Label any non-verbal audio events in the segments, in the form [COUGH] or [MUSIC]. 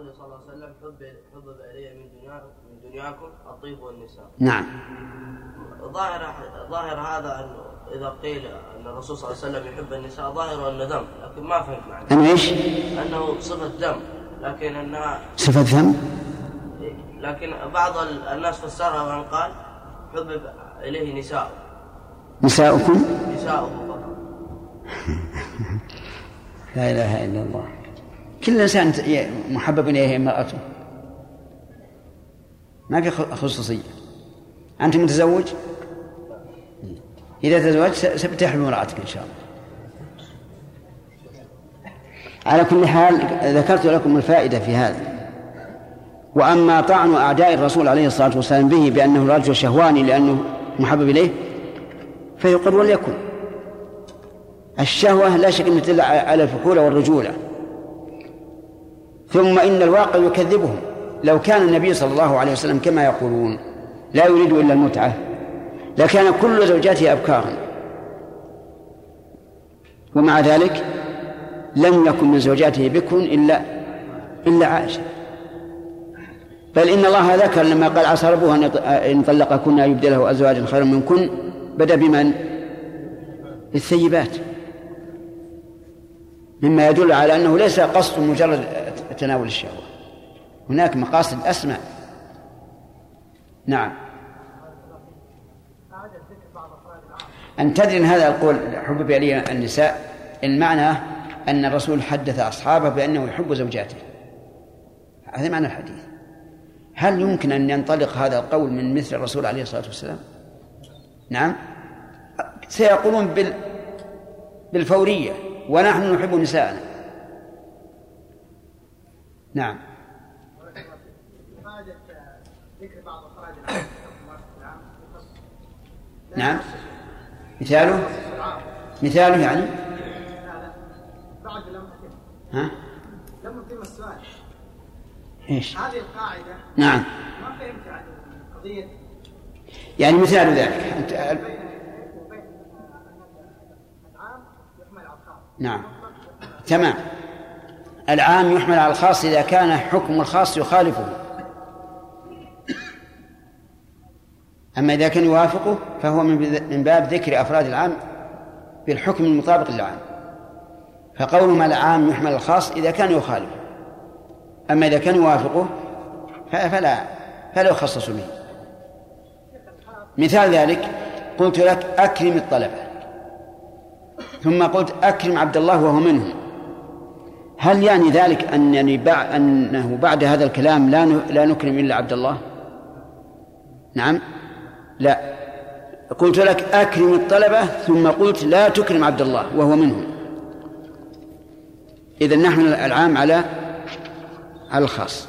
قوله صلى الله عليه وسلم حب حبب الي من دنياكم من دنياكم الطيب والنساء. نعم. ظاهر ظاهر هذا انه إذا قيل أن الرسول صلى الله عليه وسلم يحب النساء ظاهر انه ذم لكن ما فهمت معناه. انه إيش؟ أنه صفة ذم لكن انها صفة ذم؟ لكن بعض الناس فسرها وأن قال حبب إليه نساء. نساؤكم؟ نساؤكم فقط. لا إله إلا الله. كل إنسان محبب إليه امرأته. ما في خصوصية. أنت متزوج؟ إذا تزوجت ستحرم امرأتك إن شاء الله على كل حال ذكرت لكم الفائدة في هذا وأما طعن أعداء الرسول عليه الصلاة والسلام به بأنه رجل شهواني لأنه محبب إليه فيقر وليكن الشهوة لا شك أن تدل على الفحولة والرجولة ثم إن الواقع يكذبهم. لو كان النبي صلى الله عليه وسلم كما يقولون لا يريد إلا المتعة. لكان كل زوجاته أبكارا. ومع ذلك لم يكن من زوجاته بكر إلا إلا عائشة. بل إن الله ذكر لما قال عسى ربه أن طلقكن يبدله أزواجا خيرا منكن بدأ بمن؟ بالثيبات. مما يدل على أنه ليس قصد مجرد تناول الشهوة. هناك مقاصد أسمى. نعم. أن تدري أن هذا القول حبب إلي النساء المعنى أن الرسول حدث أصحابه بأنه يحب زوجاته. هذا معنى الحديث. هل يمكن أن ينطلق هذا القول من مثل الرسول عليه الصلاة والسلام؟ نعم. سيقولون بال بالفورية. ونحن نحب نساءنا. نعم. نعم. مثاله؟ مثاله يعني؟ بعد لم ها؟ لم يتم السؤال إيش؟ هذه القاعدة نعم. ما فهمت عن قضية يعني مثال ذلك. أنت نعم. تمام. العام يحمل على الخاص إذا كان حكم الخاص يخالفه. أما إذا كان يوافقه فهو من باب ذكر أفراد العام بالحكم المطابق للعام. فقولهم العام يحمل الخاص إذا كان يخالفه. أما إذا كان يوافقه فلا فلا يخصص به. مثال ذلك قلت لك أكرم الطلبة. ثم قلت أكرم عبد الله وهو منهم. هل يعني ذلك أنني بعد أنه بعد هذا الكلام لا لا نكرم إلا عبد الله؟ نعم. لا. قلت لك أكرم الطلبة ثم قلت لا تكرم عبد الله وهو منهم. إذا نحن العام على على الخاص.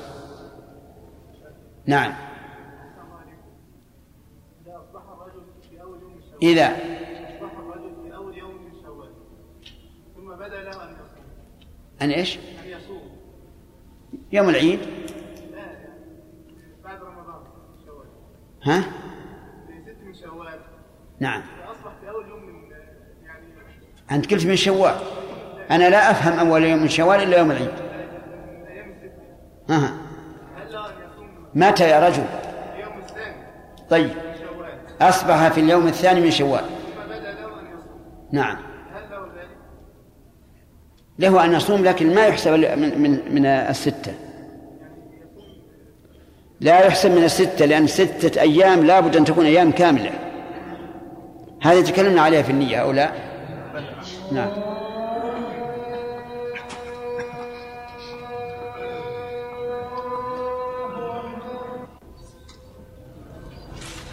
نعم. إذا أصبح الرجل في أول يوم من شوال ثم بدا له أن يصوم أن إيش؟ أن يصوم يوم العيد. لا بعد رمضان. شوال ها ست من شوال. نعم. في أول يوم من يعني أنت قلت من شوال. أنا لا أفهم أول يوم من شوال إلا يوم العيد. ها متى يا رجل. اليوم الثاني. طيب. أصبح في اليوم الثاني من شوال. نعم؟ له أن يصوم لكن ما يحسب من من من الستة. لا يحسب من الستة لأن ستة أيام لابد أن تكون أيام كاملة. هذه تكلمنا عليها في النية أو لا؟ نعم.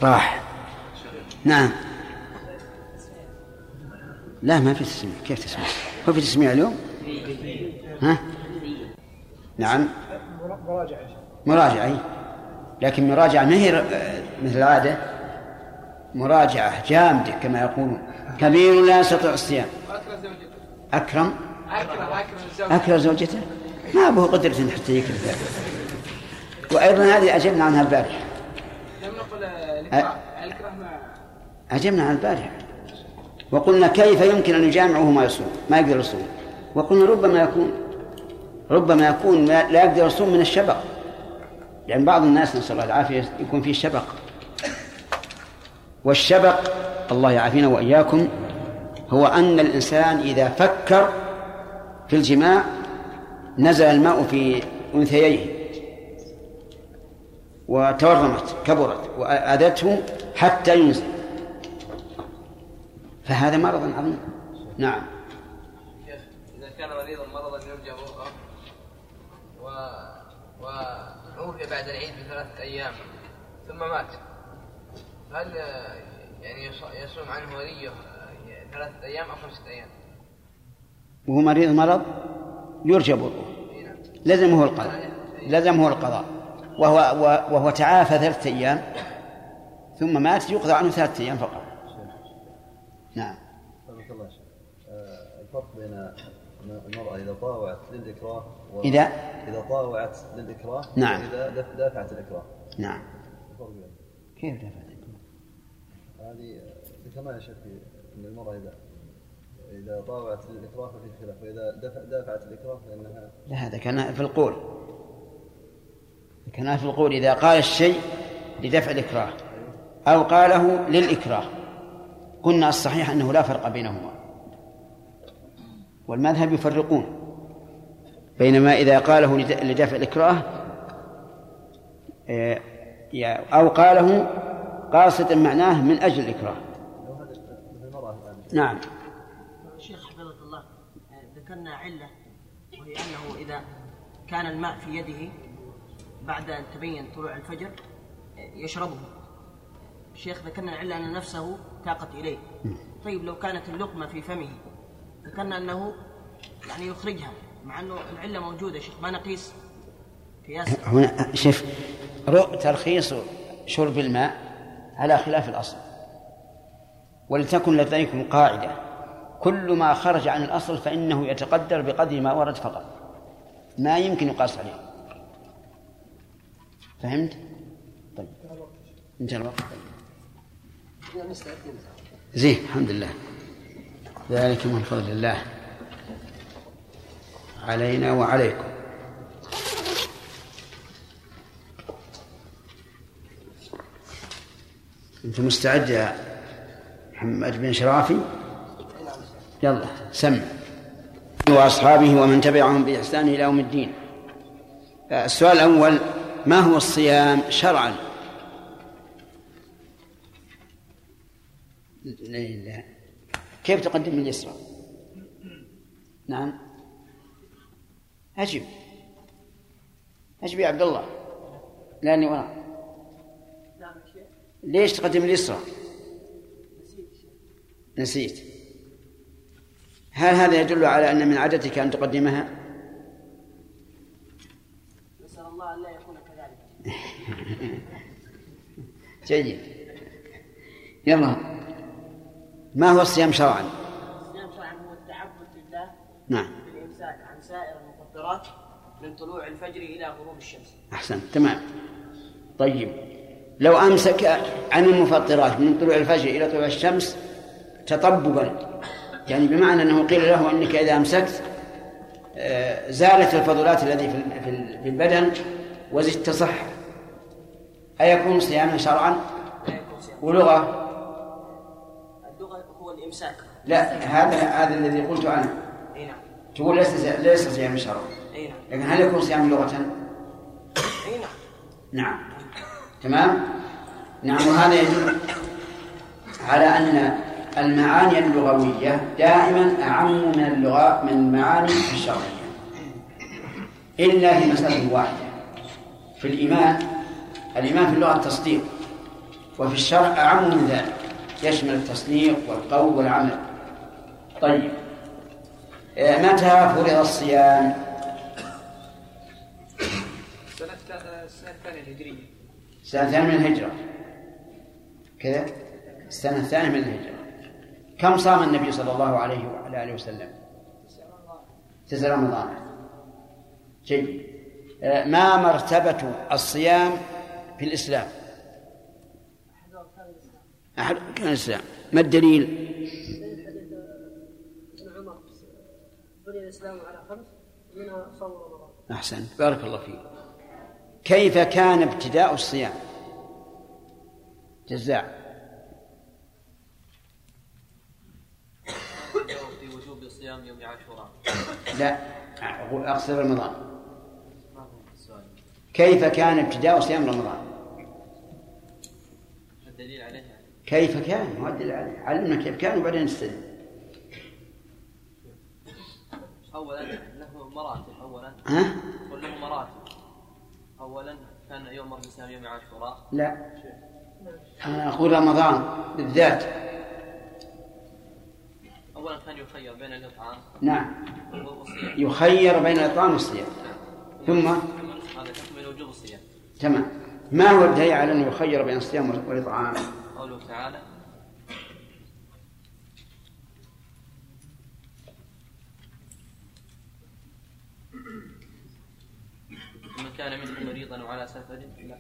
راح. نعم. لا ما في تسميع. كيف تسميع هو في تسميع اليوم؟ ها؟ نعم. مراجعة. مراجعة أي. لكن مراجعة ما هي مثل العادة. مراجعة جامدة كما يقولون. كبير لا يستطيع الصيام. أكرم؟ الزوج أكرم زوجته؟ ما به قدرة حتى يكره ذلك. وأيضا هذه أجبنا عنها البارحة. لم نقل الإكراه. أجبنا عن البارحة. وقلنا كيف يمكن أن يجامع وهو ما يصوم ما يقدر يصوم. وقلنا ربما يكون ربما يكون لا لا يقدر يصوم من الشبق. يعني بعض الناس نسأل الله العافية يكون فيه شبق والشبق الله يعافينا وإياكم هو أن الإنسان إذا فكر في الجماع نزل الماء في أنثييه وتورمت كبرت وآذته حتى ينزل. فهذا مرض عظيم. نعم. إذا كان مريضا مرضا يرجى برؤه و وعوفي بعد العيد بثلاثة أيام ثم مات. هل يعني يص- يصوم عنه وليه ثلاثة أيام أو خمسة أيام؟ وهو مريض مرض يرجى برؤه إي نعم. لزمه القضاء. لزمه القضاء. وهو وهو تعافى ثلاثة أيام ثم مات يقضى عنه ثلاثة أيام فقط. نعم. الله. آه، الفرق بين المرأة إذا طاوعت للإكراه و... إذا؟ إذا طاوعت للإكراه نعم. وإذا دف- دافعت الإكراه. نعم. كيف دفعت هذه آه، ذكرناها يا شيخ في أن المرأة إذا إذا طاوعت للإكراه ففي خلاف وإذا دفع دافعت الإكراه فإنها لا هذا كان في القول. كان في القول إذا قال الشيء لدفع الإكراه أو قاله للإكراه. قلنا الصحيح أنه لا فرق بينهما. والمذهب يفرقون بينما إذا قاله لد- لدفع الإكراه آه، أو قاله قاصدا معناه من أجل الإكراه. نعم. شيخ حفظك الله آه، ذكرنا علة وهي أنه إذا كان الماء في يده بعد أن تبين طلوع الفجر آه، يشربه. الشيخ ذكرنا العلة أن نفسه تاقت إليه. طيب لو كانت اللقمة في فمه ذكرنا أنه يعني يخرجها مع أنه العلة موجودة. يا شيخ ما نقيس قياس هنا شوف رؤ ترخيص شرب الماء على خلاف الأصل. ولتكن لديكم قاعدة كل ما خرج عن الأصل فإنه يتقدر بقدر ما ورد فقط. ما يمكن يقاس عليه. فهمت؟ طيب. انتهى الوقت. زين الحمد لله. ذلك من فضل الله. علينا وعليكم. أنت مستعد يا محمد بن شرافي؟ يلا سمع وأصحابه ومن تبعهم بإحسان إلى يوم الدين. السؤال الأول ما هو الصيام شرعا؟ لا. كيف تقدم اليسرى نعم. أجب أجب يا عبد الله. لأني وراء ليش تقدم اليسرى نسيت. هل هذا يدل على أن من عادتك أن تقدمها؟ نسأل الله أن لا يكون كذلك. [LAUGHS] جيد. يلا. ما هو الصيام شرعا؟ الصيام شرعا هو التعبد لله نعم. بالإمساك عن سائر المفطرات من طلوع الفجر إلى غروب الشمس. أحسن تمام. طيب لو أمسك عن المفطرات من طلوع الفجر إلى طلوع الشمس تطببا يعني بمعنى أنه قيل له أنك إذا أمسكت آه، زالت الفضلات التي في ال- في ال- في البدن وزدت صحة أيكون صياما شرعا؟ ولغة؟ الإمساك لا هذا هذا الذي قلت عنه أي نعم. تقول ليس ليس صيام شرعا أي نعم. لكن هل يكون صيام لغة؟ أي نعم. نعم. تمام؟ نعم وهذا يدل على أن المعاني اللغوية دائما أعم من اللغة من المعاني الشرعية. إلا في مسألة واحدة. في الإيمان الإيمان في اللغة التصديق وفي الشرع أعم من ذلك. يشمل التصديق والقول والعمل. طيب. آه، متى فرض الصيام؟ السنة السنة الثانية الهجرية. السنة الثانية من الهجرة. كذا؟ السنة الثانية من الهجرة. كم صام النبي صلى الله عليه وعلى آله وسلم؟ تسع رمضان. جيد. آه، ما مرتبة الصيام في الإسلام؟ أحد؟ كان الإسلام ما الدليل؟ أحسنت بارك الله فيك. كيف كان ابتداء الصيام؟ جزاء. في وجوب صيام يوم عاشوراء لا أقول أقصد رمضان. كيف كان ابتداء صيام رمضان؟ الدليل عليه كيف كان؟ علمنا كيف كان وبعدين نستدل. اولا له مراتب اولا ها؟ قل له مراتب. اولا كان يؤمر بصيام يوم عاشوراء. لا. أنا أقول رمضان بالذات. اولا كان يخير بين الإطعام. نعم. والصيام يخير بين الإطعام والصيام. ثم؟ هذا يكمل وجوب الصيام. تمام. ما هو الدليل على أنه يخير بين الصيام والإطعام؟ قوله تعالى من كان منكم مريضا وعلى سفر لا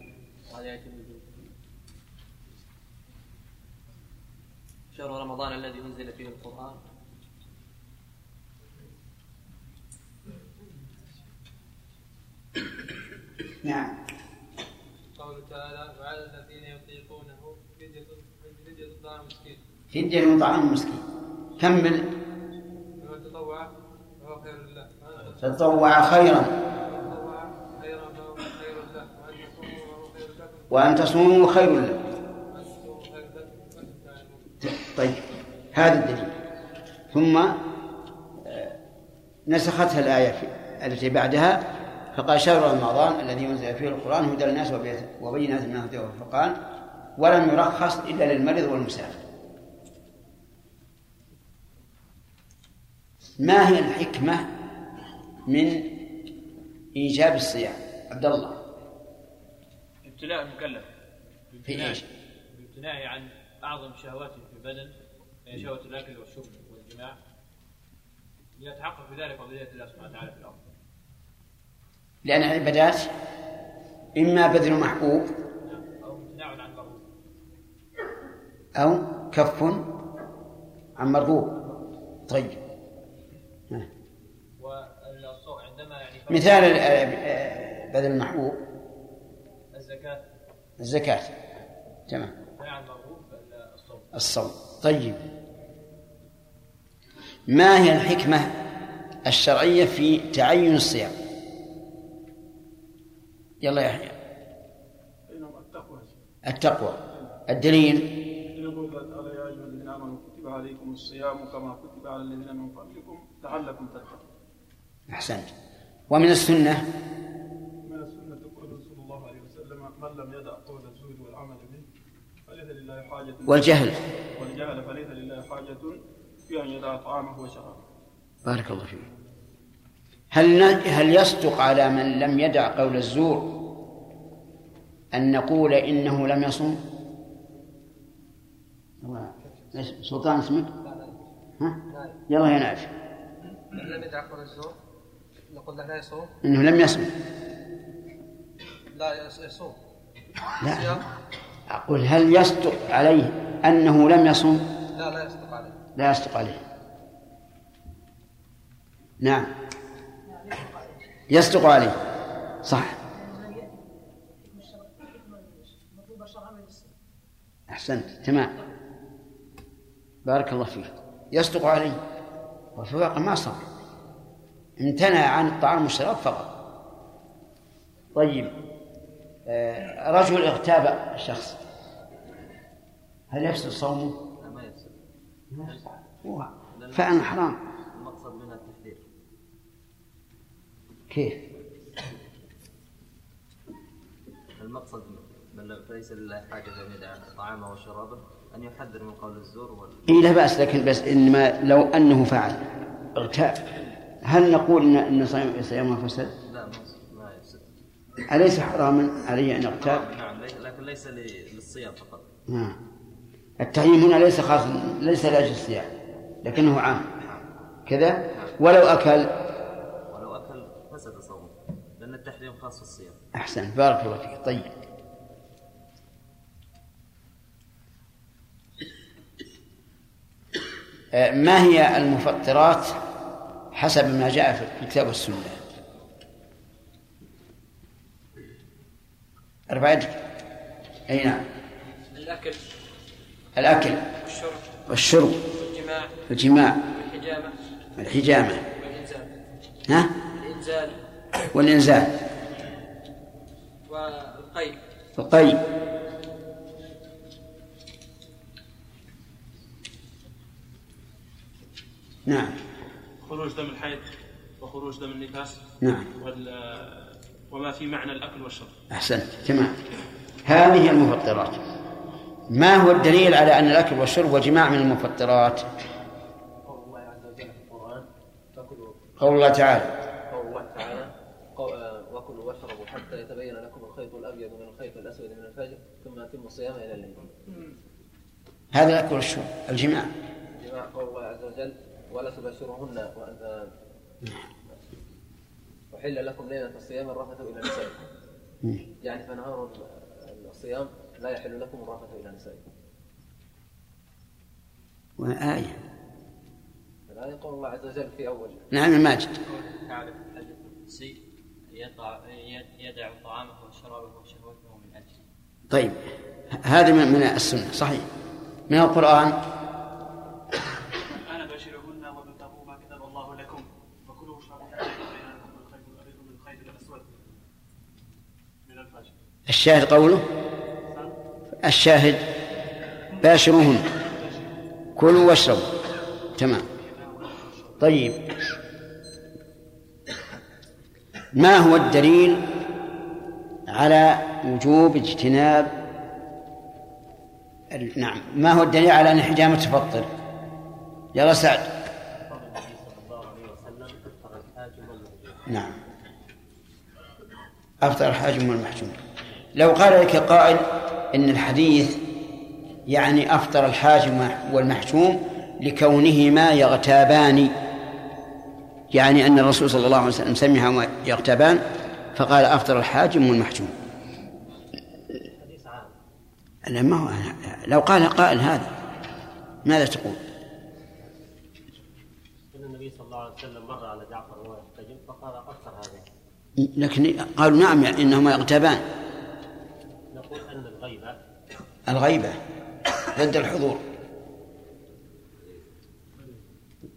هذه آية الوجوب شهر رمضان الذي أنزل فيه القرآن. نعم. قوله تعالى وعلى الذين يطيقونه فدية فدية من طعام مسكين. كمل. تطوع فهو خير له. ومن تطوع خيرا. وأن تصوموا خير لكم طيب هذا الدليل. ثم آه، نسختها الآية التي بعدها فقال شهر رمضان الذي أنزل فيه القرآن هدى للناس وبي- وبينات من الهدى والفرقان. ولم يرخص إلا للمريض والمسافر. ما هي الحكمة من إيجاب الصيام؟ عبد الله. ابتلاء المكلف في إيش؟ بامتناعه عن أعظم شهواته في البدن هي شهوة الأكل والشرب والجماع. ليتحقق بذلك وبذلك الله سبحانه وتعالى في الأرض. لأن العبادات إما بذل محبوب أو امتناع عن مرغوب أو كف عن مرغوب. طيب. والصوم عندما يعني مثال ال- بذل المحبوب. الزكاة. الزكاة. تمام. مرغوب الصوم. الصوم. طيب. ما هي الحكمة الشرعية في تعين الصيام؟ يلا يا يحيى التقوى. الدليل؟ يقول تعالى يا أيها الذين آمنوا كتب عليكم الصيام كما كتب على الذين من قبلكم لعلكم تتقون. أحسنت. ومن السنة؟ من السنة قول صلى الله عليه وسلم من لم يدع قول الزور والعمل به فليس لله حاجة. والجهل؟ والجهل فليس لله حاجة في أن يدع طعامه وشرابه. بارك الله فيك. هل هل يصدق على من لم يدع قول الزور أن نقول إنه لم يصم؟ إيش سلطان اسمك؟ ها؟ يلا يا من لم يدع قول الزور نقول له لا يصوم إنه لم يصم لا يص- يصوم لا. أقول هل يصدق عليه أنه لم يصم؟ لا لا يصدق عليه. لا يصدق عليه. نعم. يصدق عليه. صح. أحسنت. تمام. بارك الله فيك. يصدق عليه وفي الواقع ما صار امتنع عن الطعام والشراب فقط. طيب آه، رجل اغتاب شخص. هل يفسد صومه؟ لا ما يفسد. هو فعلا حرام. المقصد منها التحذير. كيف؟ المقصد من لا- فليس لله حاجة أن يدع طعامه وشرابه. أن يحذر من قول الزور وال... إيه لا بأس لكن بس إنما لو أنه فعل. اغتاب هل نقول إن إن صيام- صيامه فسد؟ لا ما ما يفسد أليس حراما علي أن اغتاب؟ نعم لكن ليس للصيام فقط. نعم. التحريم هنا ليس خاصا ليس لأجل الصيام لكنه عام. كذا؟ ولو أكل؟ ولو أكل فسد صومه لأن التحريم خاص في الصيام أحسن. بارك الله فيك. طيب. آه، ما هي المفطرات حسب ما جاء في الكتاب والسنة؟ أربعة أي نعم. الأكل. الأكل. والشرب. والشرب. والجماع. والجماع. والحجامة. الحجامة والإنزال. ها؟ الإنزال. والإنزال. والقي القي نعم. خروج دم الحيض وخروج دم النفاس نعم. وال- وما في معنى الأكل والشرب. أحسنت. تمام. هذه المفطرات. ما هو الدليل على أن الأكل والشرب والجماع من المفطرات؟ قول الله عز وجل في فكلوا قول الله تعالى. قول الله تعالى وكلوا واشربوا حتى يتبين لكم الخيط الأبيض من الخيط الأسود من الفجر ثم أتموا الصيام إلى الليل. هذا الأكل والشرب الجماع. جماع قول الله عز وجل ولا تباشرهن وأنت أحل لكم ليلة الصيام الرفث إلى نسائكم. يعني فنهار الصيام لا يحل لكم الرفث إلى نسائكم. وآية الآية قول الله عز وجل في أول. نعم الماجد تعالى في القدسي يدع يدع طعامه وشرابه وشهوته من اجله طيب هذا من من السنة صحيح. من القرآن أنا باشرهن وابتغوا ما كتب الله لكم وكلوا واشربوا حتى يتبين لكم الخيط الأبيض من الخيط الأسود من الفجر الشاهد قوله؟ الشاهد باشروهن. كلوا واشربوا. تمام. طيب. ما هو الدليل على وجوب اجتناب نعم. ما هو الدليل على أن الحجامة تفطر؟ يلا سعد. نعم. أفطر الحاجم والمحجوم. لو قال لك قائل إن الحديث يعني أفطر الحاجم والمحجوم لكونهما يغتابان يعني أن الرسول صلى الله عليه وسلم سمعهما يغتابان فقال أفطر الحاجم والمحجوم. لا ما هو لو قال قائل هذا ماذا تقول؟ إن النبي صلى الله عليه وسلم مر على جعفر وهو يحتجم فقال أفطر هذا. لكن قالوا نعم إنهما يغتابان. الغيبة ضد الحضور.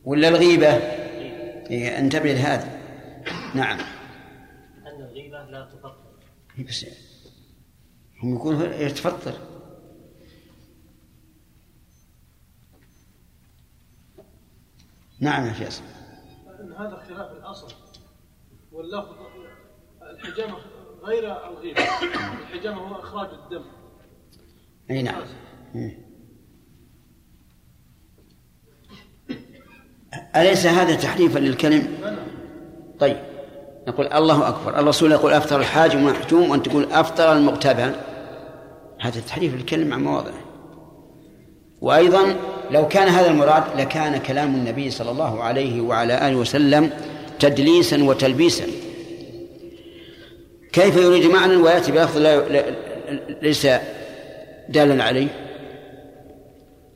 ولا الغيبة؟ إيه، انتبه لهذا. نعم. أن الغيبة لا تفطر. إيه بس هم يقولوا يتفطر. نعم يا فيصل. أن هذا خلاف الأصل. واللفظ الحجامة غير الغيبة. الحجامة هو إخراج الدم. أي نعم. مم. أليس هذا تحريفا للكلم؟ طيب نقول الله أكبر. الرسول يقول أفطر الحاجم والمحجوم وأنت تقول أفطر المغتابان هذا تحريف الكلم عن مواضعه وأيضا لو كان هذا المراد لكان كلام النبي صلى الله عليه وعلى آله وسلم تدليسا وتلبيسا. كيف يريد معنى ويأتي بلفظ ليس دالا عليه.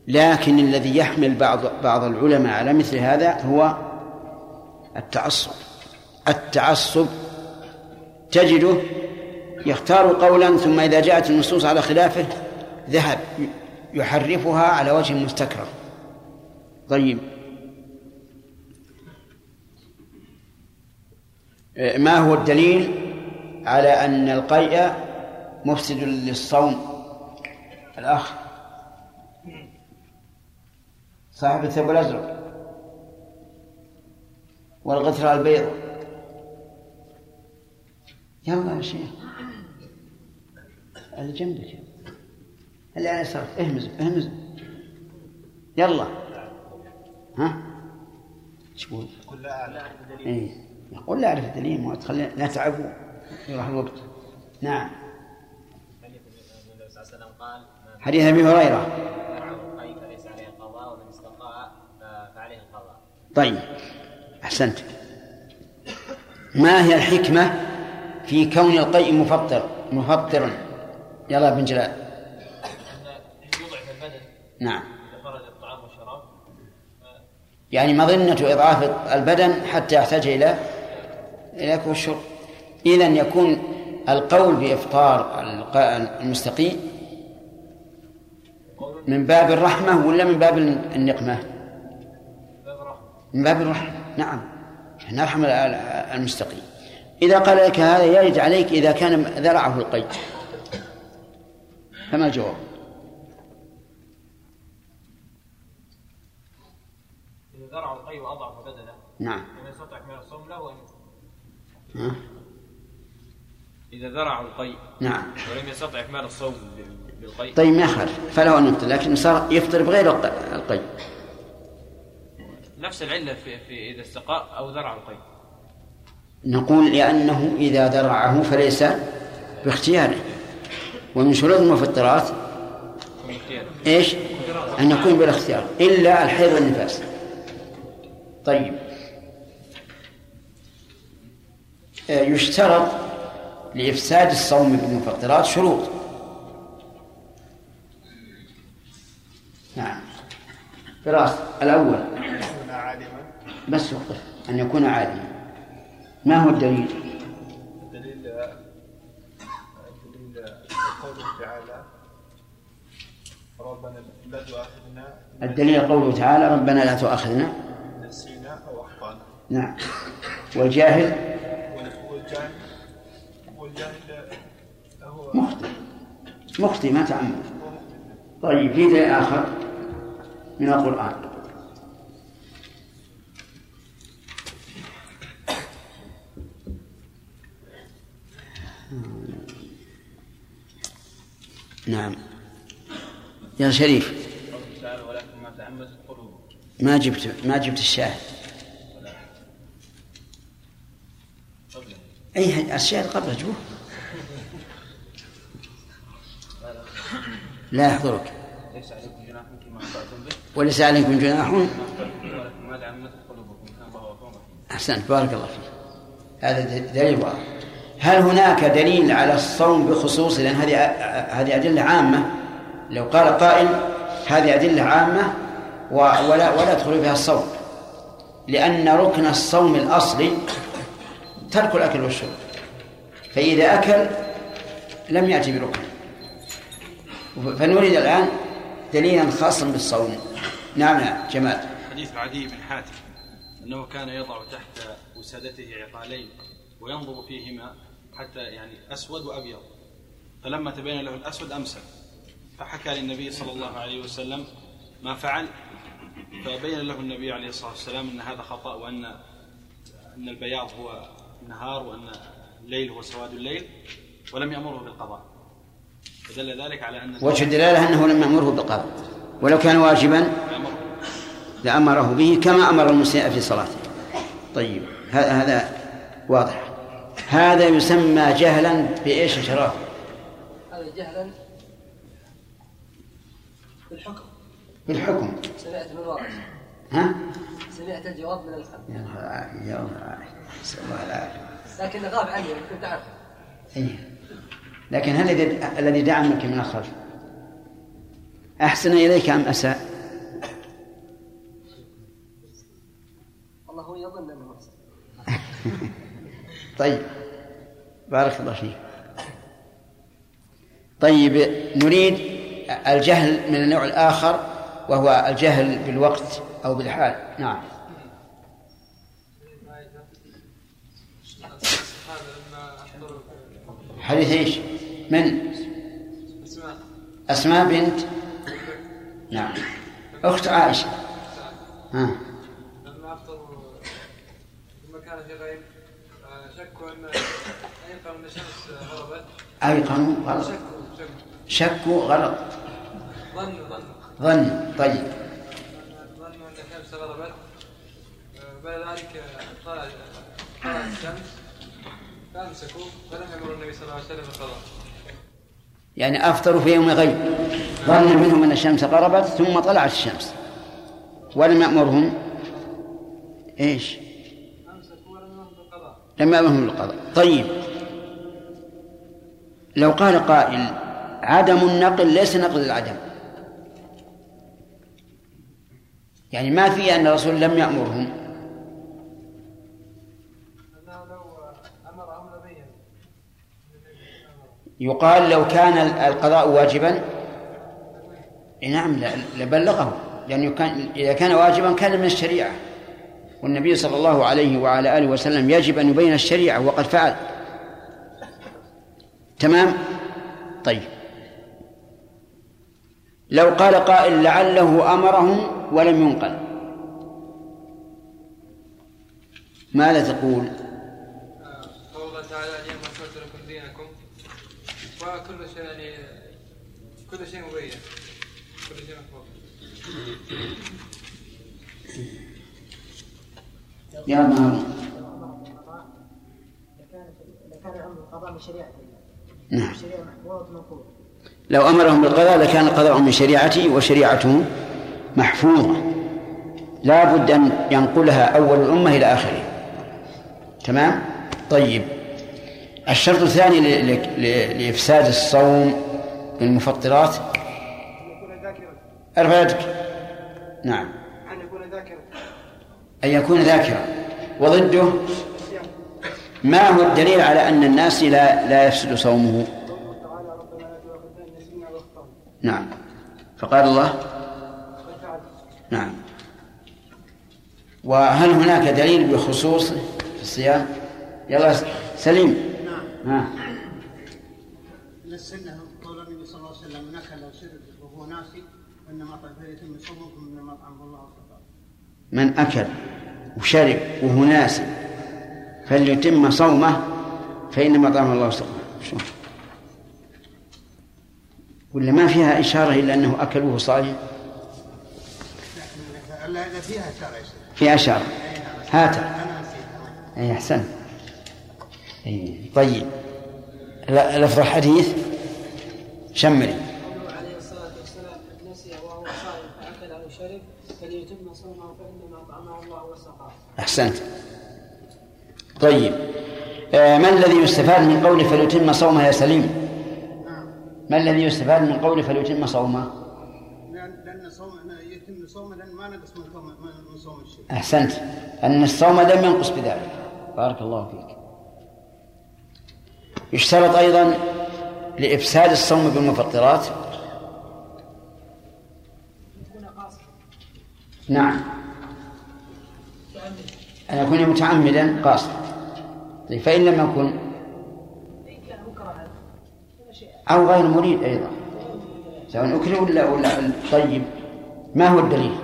لكن الذي يحمل بعض بعض العلماء على مثل هذا هو التعصب. التعصب تجده يختار قولا ثم إذا جاءت النصوص على خلافه ذهب يحرفها على وجه مستكرر طيب. ما هو الدليل على أن القيء مفسد للصوم؟ الأخ. صاحب الثوب الأزرق. والغثرة البيضاء. يلا يا شيخ. اللي جنبك. اللي على يسارك اهمز اهمز. يلا. ها؟ تقول؟ قل لا اعلم إيه. يقول لا أعرف الدليل ما تخلي لا تعبوا. يروح الوقت. نعم حديث النبي صلى الله عليه وسلم قال من حديث ابي هريره منعه القيء فليس عليه قضاء ومن استقاء ف- فعليه القضاء طيب أحسنت. ما هي الحكمة في كون القيء مفطر مفطرا يلا بن جلال. نعم. يعني مظنة إضعاف البدن حتى يحتاج إلى إلى أكل والشرب إذا يكون القول بإفطار المستقيم من باب الرحمة ولا من باب النقمة؟ من باب الرحمة. نعم. نرحم ال- ال- المستقيم. إذا قال لك هذا يرد عليك إذا كان ذرعه القيد. فما الجواب؟ إذا زرع القي وأضعف بدنه نعم. لم يستطع من الصوم له؟ إذا زرع القي نعم. ولم يستطع إكمال الصوم طيب ما يخالف فله أن يفطر لكن صار يفطر بغير الق- القيد نفس العلة في, في إذا استقاء أو زرع القي نقول لأنه إذا درعه فليس باختياره. ومن شروط المفطرات إيش؟ أن يكون بالاختيار إلا الحيض والنفاس. طيب. آه، يشترط لإفساد الصوم بالمفطرات شروط. فراس الأول. بس وقف أن يكون عالما. ما هو الدليل؟ الدليل الدليل قوله تعالى ربنا لا تؤاخذنا الدليل قوله تعالى ربنا لا تؤاخذنا. نسينا أو أخطأنا. نعم. والجاهل؟ والجاهل والجاهل هو مخطئ. مخطئ ما تعمد طيب في دليل آخر؟ من القرآن. نعم. يا شريف. ما جبت ما جبت الشاهد. أي الشاهد قبل جوه؟ لا يحضرك ليس عليكم جناح فيما أخطأتم به وليس عليكم جناح؟ أحسنت بارك الله فيك. هذا دليل واضح. هل هناك دليل على الصوم بخصوص لأن هذه هذه أدلة عامة. لو قال قائل هذه أدلة عامة ولا ولا يدخل فيها الصوم. لأن ركن الصوم الأصلي ترك الأكل والشرب. فإذا أكل لم يأتي بركن. فنريد الآن دليلا خاصا بالصوم. نعم يا جمال حديث عدي بن حاتم أنه كان يضع تحت وسادته عقالين وينظر فيهما حتى يعني أسود وأبيض فلما تبين له الأسود أمسك فحكى للنبي صلى الله عليه وسلم ما فعل فبين له النبي عليه الصلاة والسلام أن هذا خطأ وأن أن البياض هو النهار وأن الليل هو سواد الليل ولم يأمره بالقضاء. فدل ذلك على أن وجه الدلالة أنه لم يأمره بالقضاء. ولو كان واجبا لأمره. به كما أمر المسيء في صلاته. طيب هذا واضح. هذا يسمى جهلا بإيش شراب هذا جهلا بالحكم. بالحكم. سمعت من ورث ها؟ سمعت الجواب من الخلف يا الله العافية يا الله العافية نسأل الله العافية لكن غاب عني كنت أعرف. إيه. لكن هل الذي الذي دعمك من الخلف؟ أحسن إليك أم أساء؟ والله هو يظن أنه أحسن. [LAUGHS] طيب. بارك الله فيك. طيب نريد الجهل من النوع الآخر وهو الجهل بالوقت أو بالحال. نعم. حديث إيش؟ من؟ أسماء بنت؟ نعم. أخت عائشة. ها. لما أفطروا ثم كان في غيب شكوا أن أيقنوا أن الشمس غربت أيقنوا غلط. شكوا غلط. ظنوا ظنوا ظن. طيب. ظنوا أن الشمس غربت بعد ذلك طلع الشمس فأمسكوا فلم يأمر النبي صلى الله عليه وسلم بالقضاء يعني أفطروا في يوم غيب. ظن منهم أن الشمس غربت ثم طلعت الشمس. ولم يأمرهم بالقضاء لم يأمرهم بالقضاء طيب. لو قال قائل عدم النقل ليس نقل العدم. يعني ما في أن الرسول لم يأمرهم أنه لو أمرهم لبين يقال لو كان القضاء واجبا نعم لبلغه. لأنه كان إذا كان واجبا كان من الشريعة. والنبي صلى الله عليه وعلى آله وسلم يجب أن يبين الشريعة وقد فعل. تمام؟ طيب. لو قال قائل لعله أمرهم ولم ينقل. ماذا تقول قول الله تعالى اليوم اكملت لكم دينكم وكل شيء يعني كل شيء مبين كل شيء مفروض يا مهارون إذا كان الأمر القضاء من شريعة نعم الشريعة محفوظة منقولة لو أمرهم بالقضاء لكان القضاء من شريعته وشريعته محفوظة. لا بد أن ينقلها أول الأمة إلى آخره. تمام؟ طيب. الشرط الثاني لإفساد الصوم بالمفطرات أرفع يدك. نعم. أن يكون ذاكرا. أن يكون ذاكرا وضده ما هو الدليل على أن الناس لا لا يفسد صومه؟ نعم. فقال الله. نعم. وهل هناك دليل بخصوص الصيام؟ يلا سليم. ها. من السنة قول النبي صلى الله عليه وسلم من أكل أو شرب وهو ناسي فإنما فليتم صومكم من أطعمه الله وسقاه من أكل وشرب وهو ناسي فليتم صومه فإنما طعم الله سقاه شوف. ولا ما فيها إشارة إلا أنه أكل وهو صائم فيها يصير. فيها إشارة. هات أي أحسن أي طيب. لا- لفظ الحديث شمري. عليه الصلاة والسلام نسي وهو صائم شرب فليتم صومه فإنما الله وسقاه. أحسنت. طيب. آه، ما الذي يستفاد من قوله فليتم صومه يا سليم؟ ما الذي يستفاد من قوله فليتم صومه؟ لأن لأن صوم يتم صومه لأن ما نقص من من- صوم أحسنت. أن الصوم لم ينقص بذلك. بارك الله فيك. يشترط أيضا لإفساد الصوم بالمفطرات. نعم أن يكون متعمدا قاصدا طيب فإن لم يكن. أو غير مريد أيضا سواء أكره ولا ولا طيب ما هو الدليل؟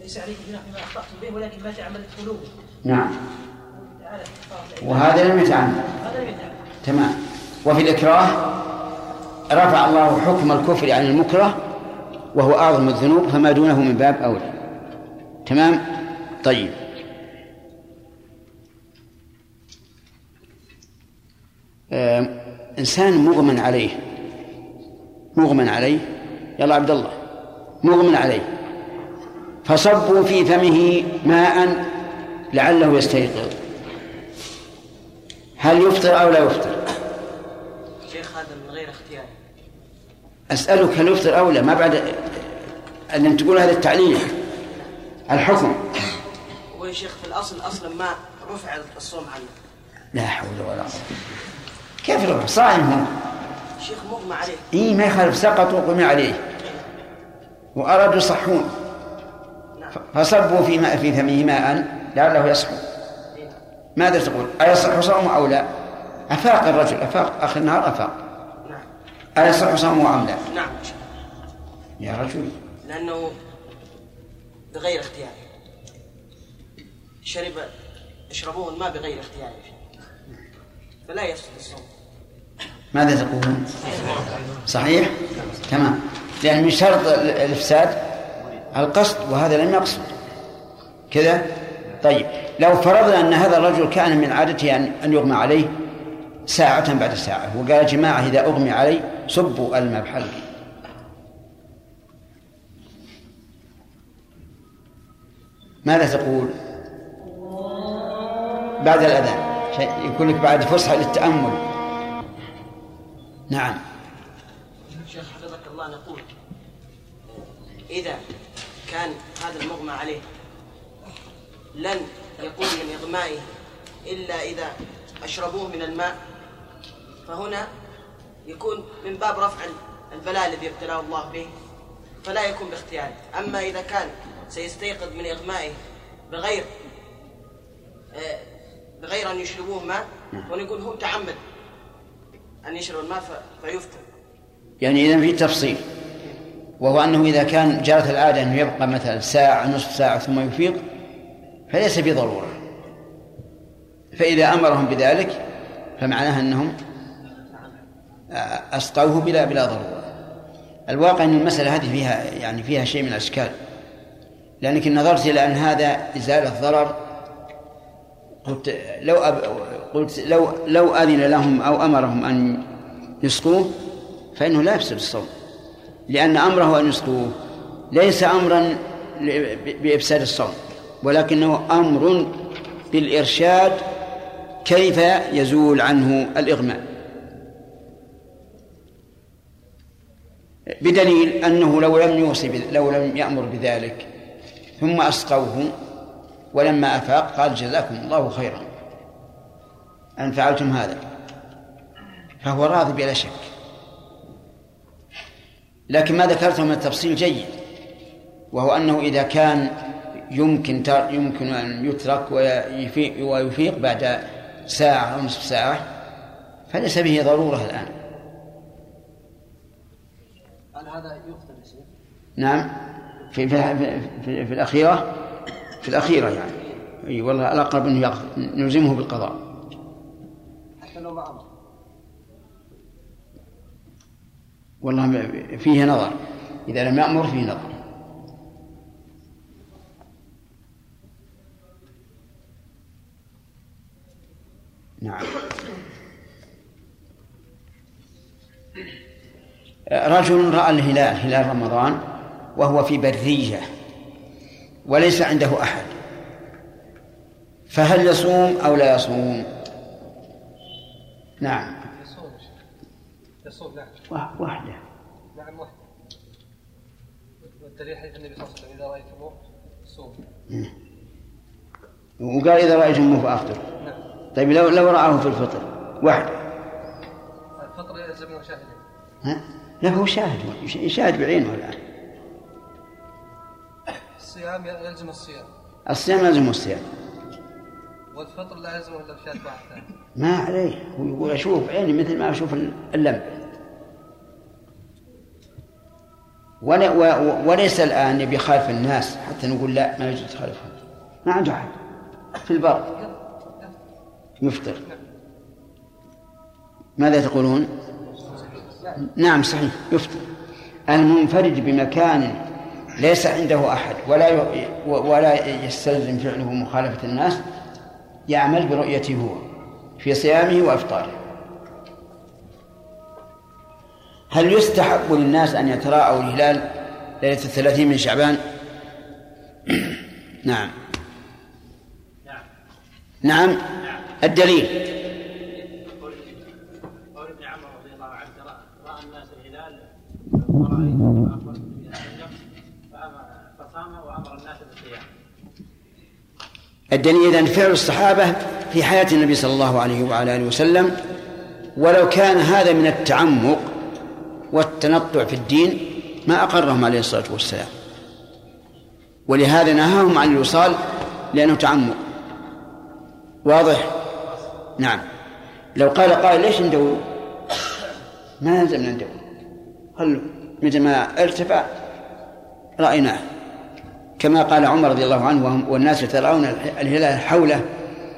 ليس جناح فيما أخطأتم به ولكن ما تعمدت قلوبكم. نعم وهذا لم يتعمد. تمام. وفي الإكراه رفع الله حكم الكفر عن المكره وهو أعظم الذنوب فما دونه من باب أولى. تمام؟ طيب. إنسان مغمى عليه. مغمى عليه. يلا عبد الله. مغمى عليه. فصبوا في فمه ماء لعله يستيقظ. هل يفطر أو لا يفطر؟ شيخ هذا من غير اختيار. أسألك هل يفطر أو لا ما بعد أن تقول هذا التعليل الحكم. هو شيخ في الأصل أصلا ما رفع الصوم عنه. لا حول ولا قوة. كيف رفع؟ صائم هو. شيخ مغمى عليه. إيه ما يخالف سقط وقم عليه. وأرادوا يصحون. ف- فصبوا في ماء في فمه ماء لعله يصحو. ماذا تقول؟ أيصح صومه أو لا؟ أفاق الرجل أفاق آخر النهار أفاق. أيصح صومه أم لا؟ نعم. يا رجل. لأنه بغير اختيار. شرب يشربوه الماء بغير اختيار. يا شيخ. فلا يفسد الصوم. ماذا تقولون صحيح؟ تمام. لأن من شرط ال- الإفساد القصد وهذا لم يقصد. كذا؟ طيب لو فرضنا أن هذا الرجل كان من عادته أن أن يغمى عليه ساعة بعد ساعة وقال يا جماعة إذا أغمي علي صبوا الماء بحلقي. ماذا تقول؟ بعد الأذان. يكون لك بعد فسحة للتأمل. نعم. شيخ حفظك الله نقول إذا كان هذا المغمى عليه لن يقوم من إغمائه إلا إذا أشربوه من الماء. فهنا يكون من باب رفع البلاء الذي ابتلاه الله به فلا يكون باختياره أما إذا كان سيستيقظ من إغمائه بغير آه، بغير أن يشربوه ماء ونقول هو تعمد أن يشرب الماء ف- فيفتن يعني إذا في تفصيل وهو أنه إذا كان جرت العادة أنه يبقى مثلا ساعة نصف ساعة ثم يفيق فليس بضرورة. فإذا أمرهم بذلك فمعناها أنهم أسقوه بلا بلا ضرورة. الواقع أن المسألة هذه فيها يعني فيها شيء من الأشكال. لأنك نظرت إلى أن هذا إزالة ضرر قلت لو أب قلت لو لو أذن لهم أو أمرهم أن يسقوه فإنه لا يفسد الصوم. لأن أمره أن يسقوه ليس أمرا بإفساد الصوم. ولكنه أمر بالإرشاد كيف يزول عنه الإغماء. بدليل أنه لو لم يوصي لو لم يأمر بذلك ثم أسقوه ولما أفاق قال جزاكم الله خيرا. أن فعلتم هذا. فهو راضي بلا شك. لكن ما ذكرته من التفصيل جيد وهو أنه إذا كان يمكن يمكن أن يترك ويفيق, ويفيق بعد ساعة أو نصف ساعة فليس به ضرورة الآن. هل هذا شيخ؟ نعم. في في في, في, في الأخيرة في الأخيرة يعني. أي والله الأقرب أنه نلزمه بالقضاء. حتى لو ما والله فيه نظر. إذا لم يأمر فيه نظر. نعم. رجل رأى الهلال هلال رمضان وهو في برية وليس عنده أحد. فهل يصوم أو لا يصوم؟ نعم. يصوم يا شيخ. يصوم نعم وحده. نعم وحده. والدليل حديث النبي صلى الله عليه وسلم إذا رأيتموه صوموا وقال إذا رأيتموه فأفطر طيب لو لو رآه في الفطر وحده الفطر يلزم شاهدين ها؟ لا هو شاهد يشاهد بعينه الآن. الصيام يلزم الصيام. الصيام لازم الصيام. والفطر لا يلزم إلا بشهاده واحد. ثاني ما عليه. هو يقول أشوف عيني مثل ما أشوف اللمبة ولا وليس الآن يبي يخالف الناس حتى نقول لا ما يجوز تخالفهم. ما عنده أحد في البر. يفطر ماذا تقولون؟ نعم صحيح يفطر. المنفرد بمكان ليس عنده أحد ولا ولا يستلزم فعله مخالفة الناس يعمل برؤيته هو في صيامه وإفطاره. هل يستحب للناس أن يتراءوا الهلال ليلة الثلاثين من شعبان؟ [CLEARS THROAT] نعم. نعم. الدليل. قول ابن عمر رضي الله عنه راى الناس الهلال فصام وامر الناس الدليل إذن فعل الصحابة في حياة النبي صلى الله عليه وعلى آله وسلم ولو كان هذا من التعمق والتنطع في الدين ما أقرهم عليه الصلاة والسلام. ولهذا نهاهم عن الوصال لأنه تعمق. واضح؟ نعم. لو قال قائل ليش ندور ما يلزمنا ندور خلوا متى ما ارتفع. رأيناه. كما قال عمر رضي الله عنه والناس يتراءون الهلال حوله.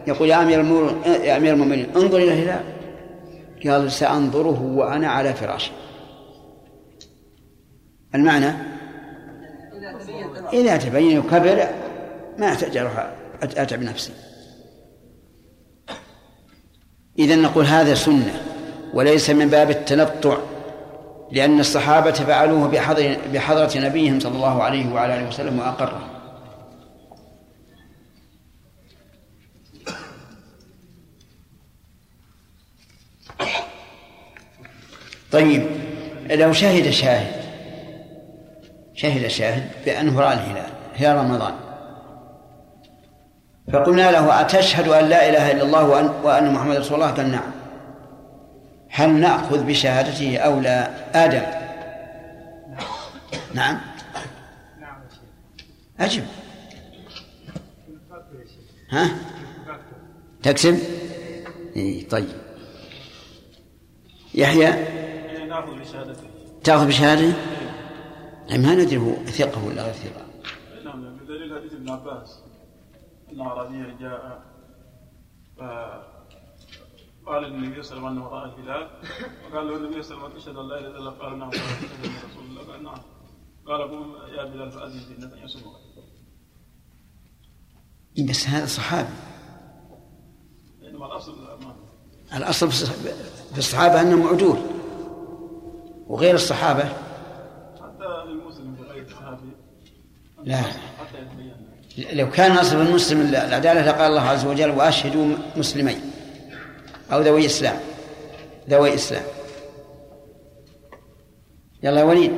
يقول يا أمير المؤمنين يا أمير المؤمنين انظر إلى الهلال. قال سأنظره وأنا على فراشي المعنى؟ إذا تبين وكبر ما أحتاج أروح أتعب نفسي. إذا نقول هذا سنة وليس من باب التنطع لأن الصحابة فعلوه بحضر بحضرة نبيهم صلى الله عليه وعلى آله وسلم وأقره. طيب لو شهد شاهد شهد شاهد بأنه رأى الهلال هلال رمضان. فقلنا له أتشهد أن لا إله إلا الله وأن, وأن محمد رسول الله؟ قال نعم. هل نأخذ بشهادته أو لا؟ آدم. نعم. نعم. أجب. ها. تكسب؟ إيه طيب. يحيى؟ تأخذ بشهادته يعني ما ندري هو ثقة ولا غير ثقة. نعم بدليل حديث ابن عباس. أعرابيا جاء فقال للنبي صلى الله عليه وسلم أنه رأى الهلال. وقال له النبي صلى الله عليه وسلم أشهد أن لا إله إلا الله قال نعم قال أشهد أن رسول الله. قال نعم قال قوم يا بلال فأذن في النبي يصوم بس هذا صحابي. إنما الأصل ما الأصل في الصح- في الصحابة أنهم عدول وغير الصحابة. حتى للمسلم بغير صحابي لا. حتى يتبين. لو كان أصل المسلم العدالة لقال الله عز وجل وأشهدوا مسلمين أو ذوي إسلام ذوي إسلام يلا يا وليد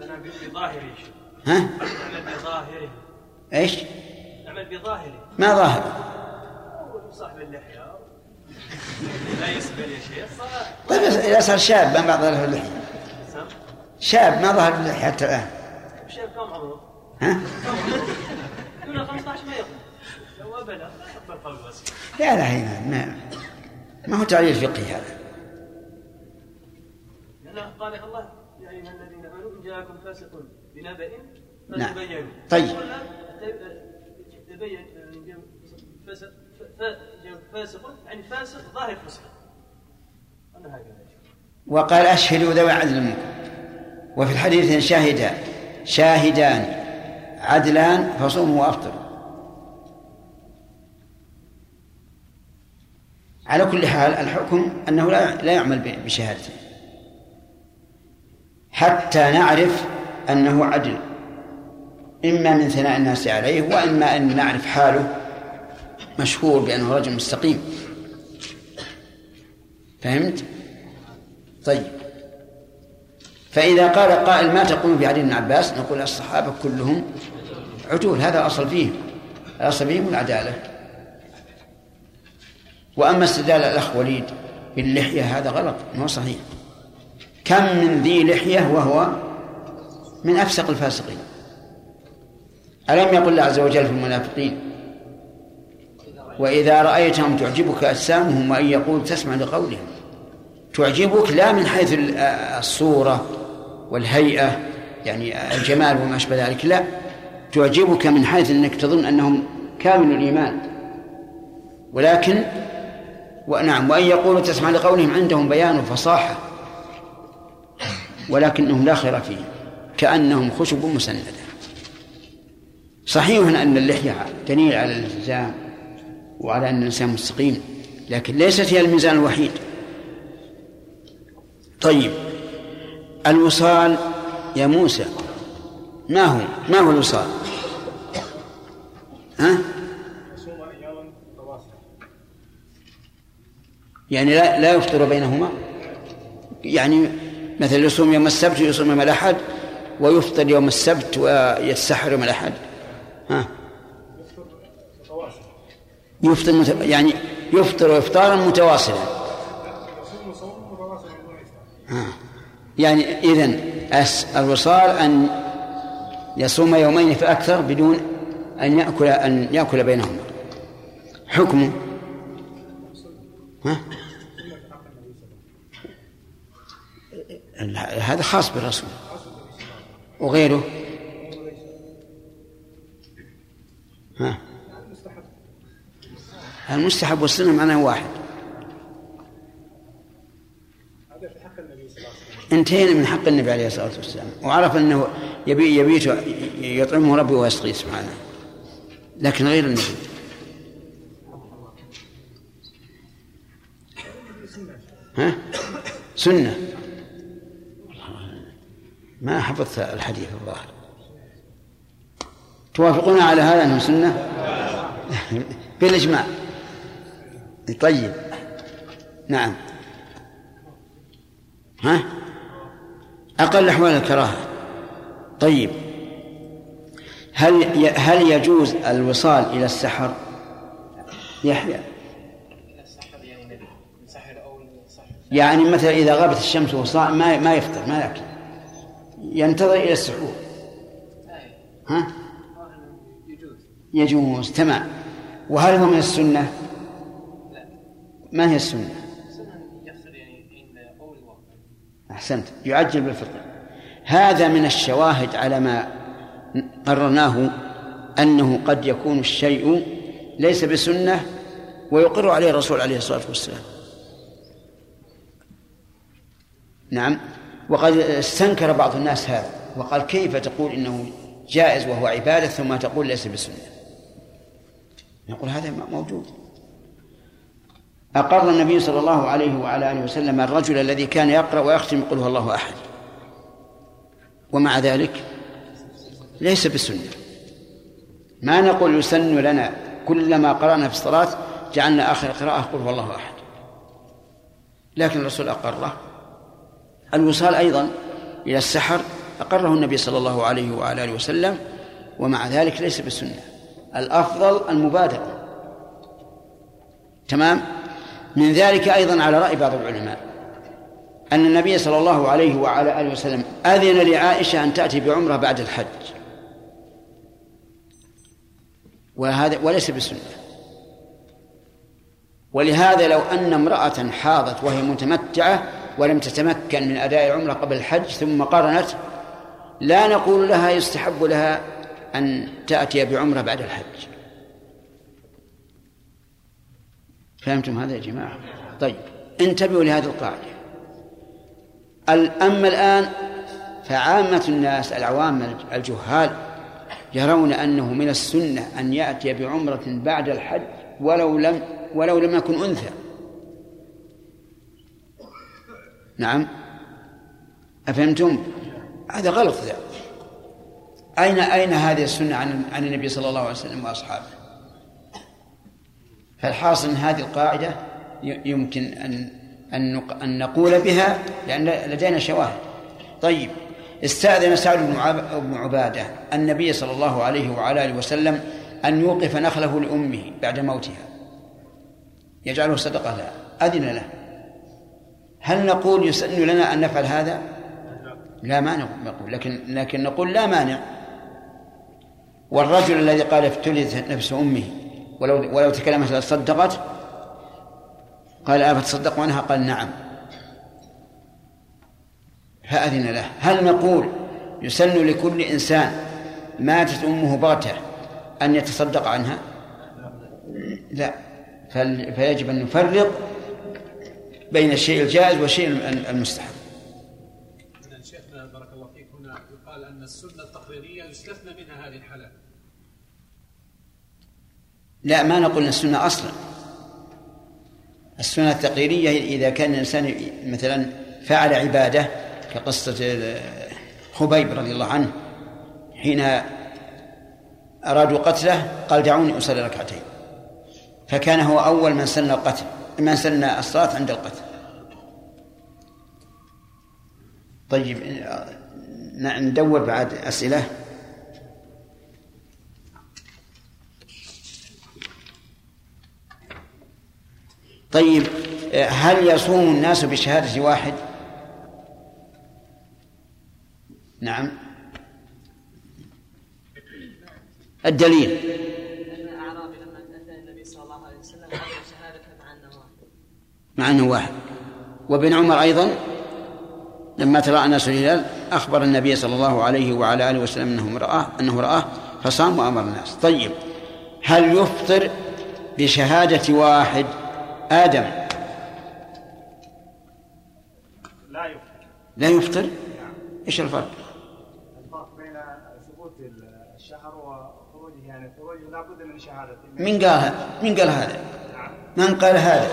نعمل بظاهره. ها نعمل بظاهره إيش؟ نعمل بظاهره ما ظاهر صاحب اللحية لا يسبل يا شيخ طيب إذا صار شاب ما بعض له اللحية شاب ما ظهر اللحية حتى الآن شيخ كم عمره؟ ها؟ يقول 15 ما يقبل لو لا يقبل لا لا هي ما ما هو تعليل فقهي هذا. لأن قال الله يا أيها الذين آمنوا إن جاءكم فاسق بنبأ نعم. فتبينوا طيب. تبين فاسق فاسق يعني فاسق ظاهر فسق وقال أشهدوا ذوي عدل منكم. وفي الحديث إن شاهدا شاهدان. عدلان فصوموا وأفطروا على كل حال الحكم أنه لا لا يعمل بشهادته. حتى نعرف أنه عدل إما من ثناء الناس عليه وإما أن نعرف حاله مشهور بأنه رجل مستقيم. فهمت؟ طيب. فإذا قال قائل ما تقول في علي بن عباس نقول الصحابة كلهم عدول هذا الأصل فيهم الأصل فيهم العدالة وأما استدلال الأخ وليد باللحية هذا غلط ما هو صحيح. كم من ذي لحية وهو من أفسق الفاسقين؟ ألم يقل الله عز وجل في المنافقين وإذا رأيتهم تعجبك أجسامهم وإن يقول تسمع لقولهم. تعجبك لا من حيث ال- الصورة والهيئة يعني الجمال وما أشبه ذلك لا. تعجبك من حيث أنك تظن أنهم كامل الإيمان. ولكن ونعم وأن يقولوا تسمع لقولهم عندهم بيان وفصاحة ولكنهم لا خير فيهم كأنهم خشب مسندة. صحيح أن اللحية دليل على الالتزام وعلى أن الإنسان مستقيم لكن ليست هي الميزان الوحيد. طيب الوصال يا موسى. ما هو؟ ما هو الوصال ها؟ يعني لا لا يفطر بينهما؟ يعني مثل يصوم يوم السبت ويصوم يوم الأحد ويفطر يوم السبت ويتسحر يوم الأحد. ها؟ يفطر مت... يعني يفطر إفطارا متواصلا. يعني أس الوصال أن يصوم يومين فأكثر بدون أن يأكل أن يأكل بينهما. حكمه ها؟ هذا خاص بالرسول. وغيره؟ ها؟ المستحب والسنة معناه واحد هذا في حق النبي صلى الله عليه وسلم انتهينا من حق النبي عليه الصلاة والسلام. وعرف أنه يبي يبيت يطعمه ربي ويسقيه سبحانه. لكن غير النبي. ها؟ سنة. ما حفظت الحديث الظاهر. توافقون على هذا أنه سنة؟ [LAUGHS] بالإجماع. طيب. نعم. ها؟ أقل أحوال الكراهة طيب هل هل يجوز الوصال إلى السحر؟ يحيى يعني مثلا إذا غابت الشمس صائم ما ما يفطر ما يأكل ينتظر إلى السحور ها؟ يجوز تمام وهل هو من السنة؟ ما هي السنة؟ أحسنت. يعجل بالفطر هذا من الشواهد على ما قررناه أنه قد يكون الشيء ليس بسنة ويقر عليه الرسول عليه الصلاة والسلام. نعم. وقد استنكر بعض الناس هذا. وقال كيف تقول إنه جائز وهو عبادة ثم تقول ليس بسنة؟ نقول هذا موجود. أقر النبي صلى الله عليه وعلى آله وسلم الرجل الذي كان يقرأ ويختم يقول هو الله أحد. ومع ذلك ليس بسنة. ما نقول يسن لنا كلما قرأنا في الصلاة جعلنا آخر قراءة قل هو الله أحد. لكن الرسول أقره. الوصال أيضا إلى السحر أقره النبي صلى الله عليه وعلى آله وسلم ومع ذلك ليس بسنة. الأفضل المبادرة. تمام؟ من ذلك أيضا على رأي بعض العلماء أن النبي صلى الله عليه وعلى آله وسلم أذن لعائشة أن تأتي بعمرة بعد الحج. وهذا وليس بسنة. ولهذا لو أن امرأة حاضت وهي متمتعة ولم تتمكن من أداء العمرة قبل الحج ثم قرنت لا نقول لها يستحب لها أن تأتي بعمرة بعد الحج. فهمتم هذا يا جماعة؟ طيب انتبهوا لهذه القاعدة. أما الآن فعامة الناس العوام الجهال يرون أنه من السنة أن يأتي بعمرة بعد الحج ولو لم ولو لم يكن أنثى. نعم. أفهمتم؟ هذا غلط ذا. أين أين هذه السنة عن عن النبي صلى الله عليه وسلم وأصحابه؟ فالحاصل أن هذه القاعدة يمكن أن أن نقول بها لأن لدينا شواهد. طيب استأذن سعد بن عبادة النبي صلى الله عليه وعلى آله وسلم أن يوقف نخله لأمه بعد موتها يجعله صدقة لها أذن له هل نقول يسن لنا أن نفعل هذا؟ لا ما نقول لكن لكن نقول لا مانع والرجل الذي قال افتلت نفس أمه ولو ولو تكلمت لصدقت قال أفتصدق عنها؟ قال نعم. فأذن له. هل نقول يسن لكل إنسان ماتت أمه بغتة أن يتصدق عنها؟ لا. فيجب أن نفرق بين الشيء الجائز والشيء المستحب. بارك الله فيك هنا يقال أن السنة التقريرية يستثنى منها هذه الحالات. لا ما نقول السنة أصلا. السنة التقريرية إذا كان الإنسان مثلا فعل عبادة كقصة خبيب رضي الله عنه حين أرادوا قتله قال دعوني أصلي ركعتين. فكان هو أول من سن القتل من سن الصلاة عند القتل. طيب ندور بعد أسئلة. طيب هل يصوم الناس بشهادة واحد؟ نعم. الدليل. مع أنه واحد. وابن عمر أيضا لما ترى الناس الهلال أخبر النبي صلى الله عليه وعلى آله وسلم أنه رآه أنه رآه فصام وأمر الناس. طيب هل يفطر بشهادة واحد؟ آدم. لا يفطر. لا يفطر؟ إيش الفرق؟ الفرق بين ثبوت الشهر وخروجه يعني خروجه لابد من شهادة. من قال من قال هذا؟ من قال هذا؟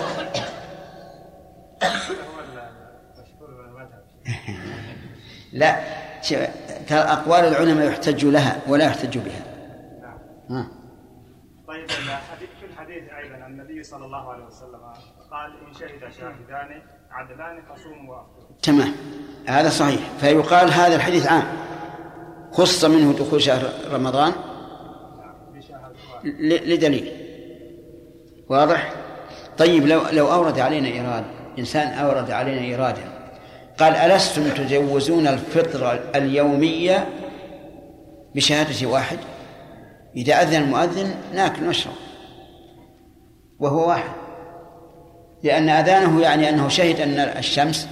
هو المشهور من المذهب [LAUGHS] لا شوف، ترى أقوال العلماء يحتج لها ولا يحتج بها. ها. طيب الحديث في الحديث أيضا النبي صلى الله عليه وسلم قال إن شهد شاهدان عدلان فصوموا وأفطروا. تمام. هذا صحيح. فيقال هذا الحديث عام. خص منه دخول شهر رمضان؟ لدليل. واضح؟ طيب لو لو أورد علينا إيراد إنسان أورد علينا إيرادا قال ألستم تجوزون الفطر اليومية بشهادة واحد؟ إذا أذن المؤذن ناكل ونشرب وهو واحد. لأن أذانه يعني أنه شهد أن الشمس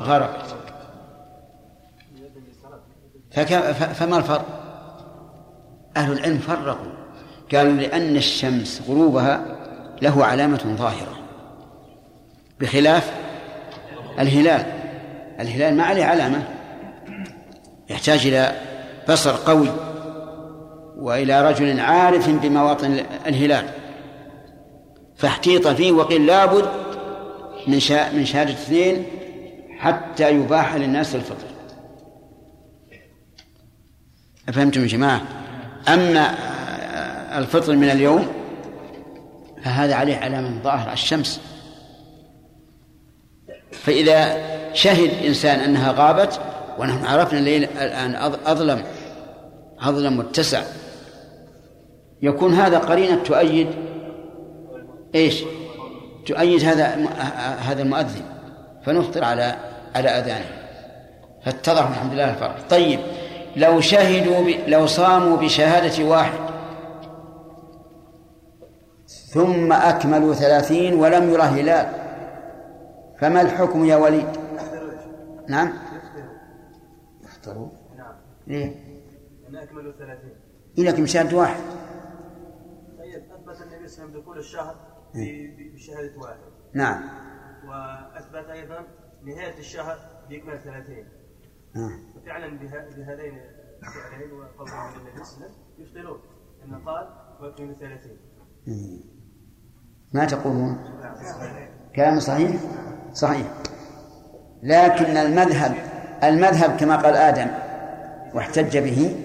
غربت. فما الفرق؟ أهل العلم فرقوا. قالوا لأن الشمس غروبها له علامة ظاهرة. بخلاف الهلال. الهلال ما عليه علامة. يحتاج إلى بصر قوي وإلى رجل عارف بمواطن الهلال. فاحتيط فيه وقيل لابد من من شهادة اثنين حتى يباح للناس الفطر أفهمتم يا جماعة؟ أما الفطر من اليوم فهذا عليه علامة ظاهرة الشمس. فإذا شهد إنسان أنها غابت ونحن عرفنا الليل الآن أظ- أظلم أظلم متسع يكون هذا قرينة تؤيد إيش؟ تؤيد هذا هذا المؤذن فنفطر على على أذانه. فاتضح الحمد لله الفرق. طيب لو شهدوا ب... لو صاموا بشهادة واحد. ثم أكملوا ثلاثين ولم يره هلال. فما الحكم يا وليد؟ نعم. يفطروا نعم. ليه أن أكملوا ثلاثين. لكن بشهادة واحد. طيب أثبت النبي صلى الله عليه وسلم دخول الشهر. بشهادة واحد. نعم. وأثبت أيضا نهاية الشهر بإكمال ثلاثين. نعم. وفعلا بهذين الفعلين وقول النبي صلى الله عليه وسلم يفطرون أن قال وأكملوا ثلاثين. ما تقولون؟ كلام صحيح؟ صحيح. لكن المذهب المذهب كما قال آدم واحتج به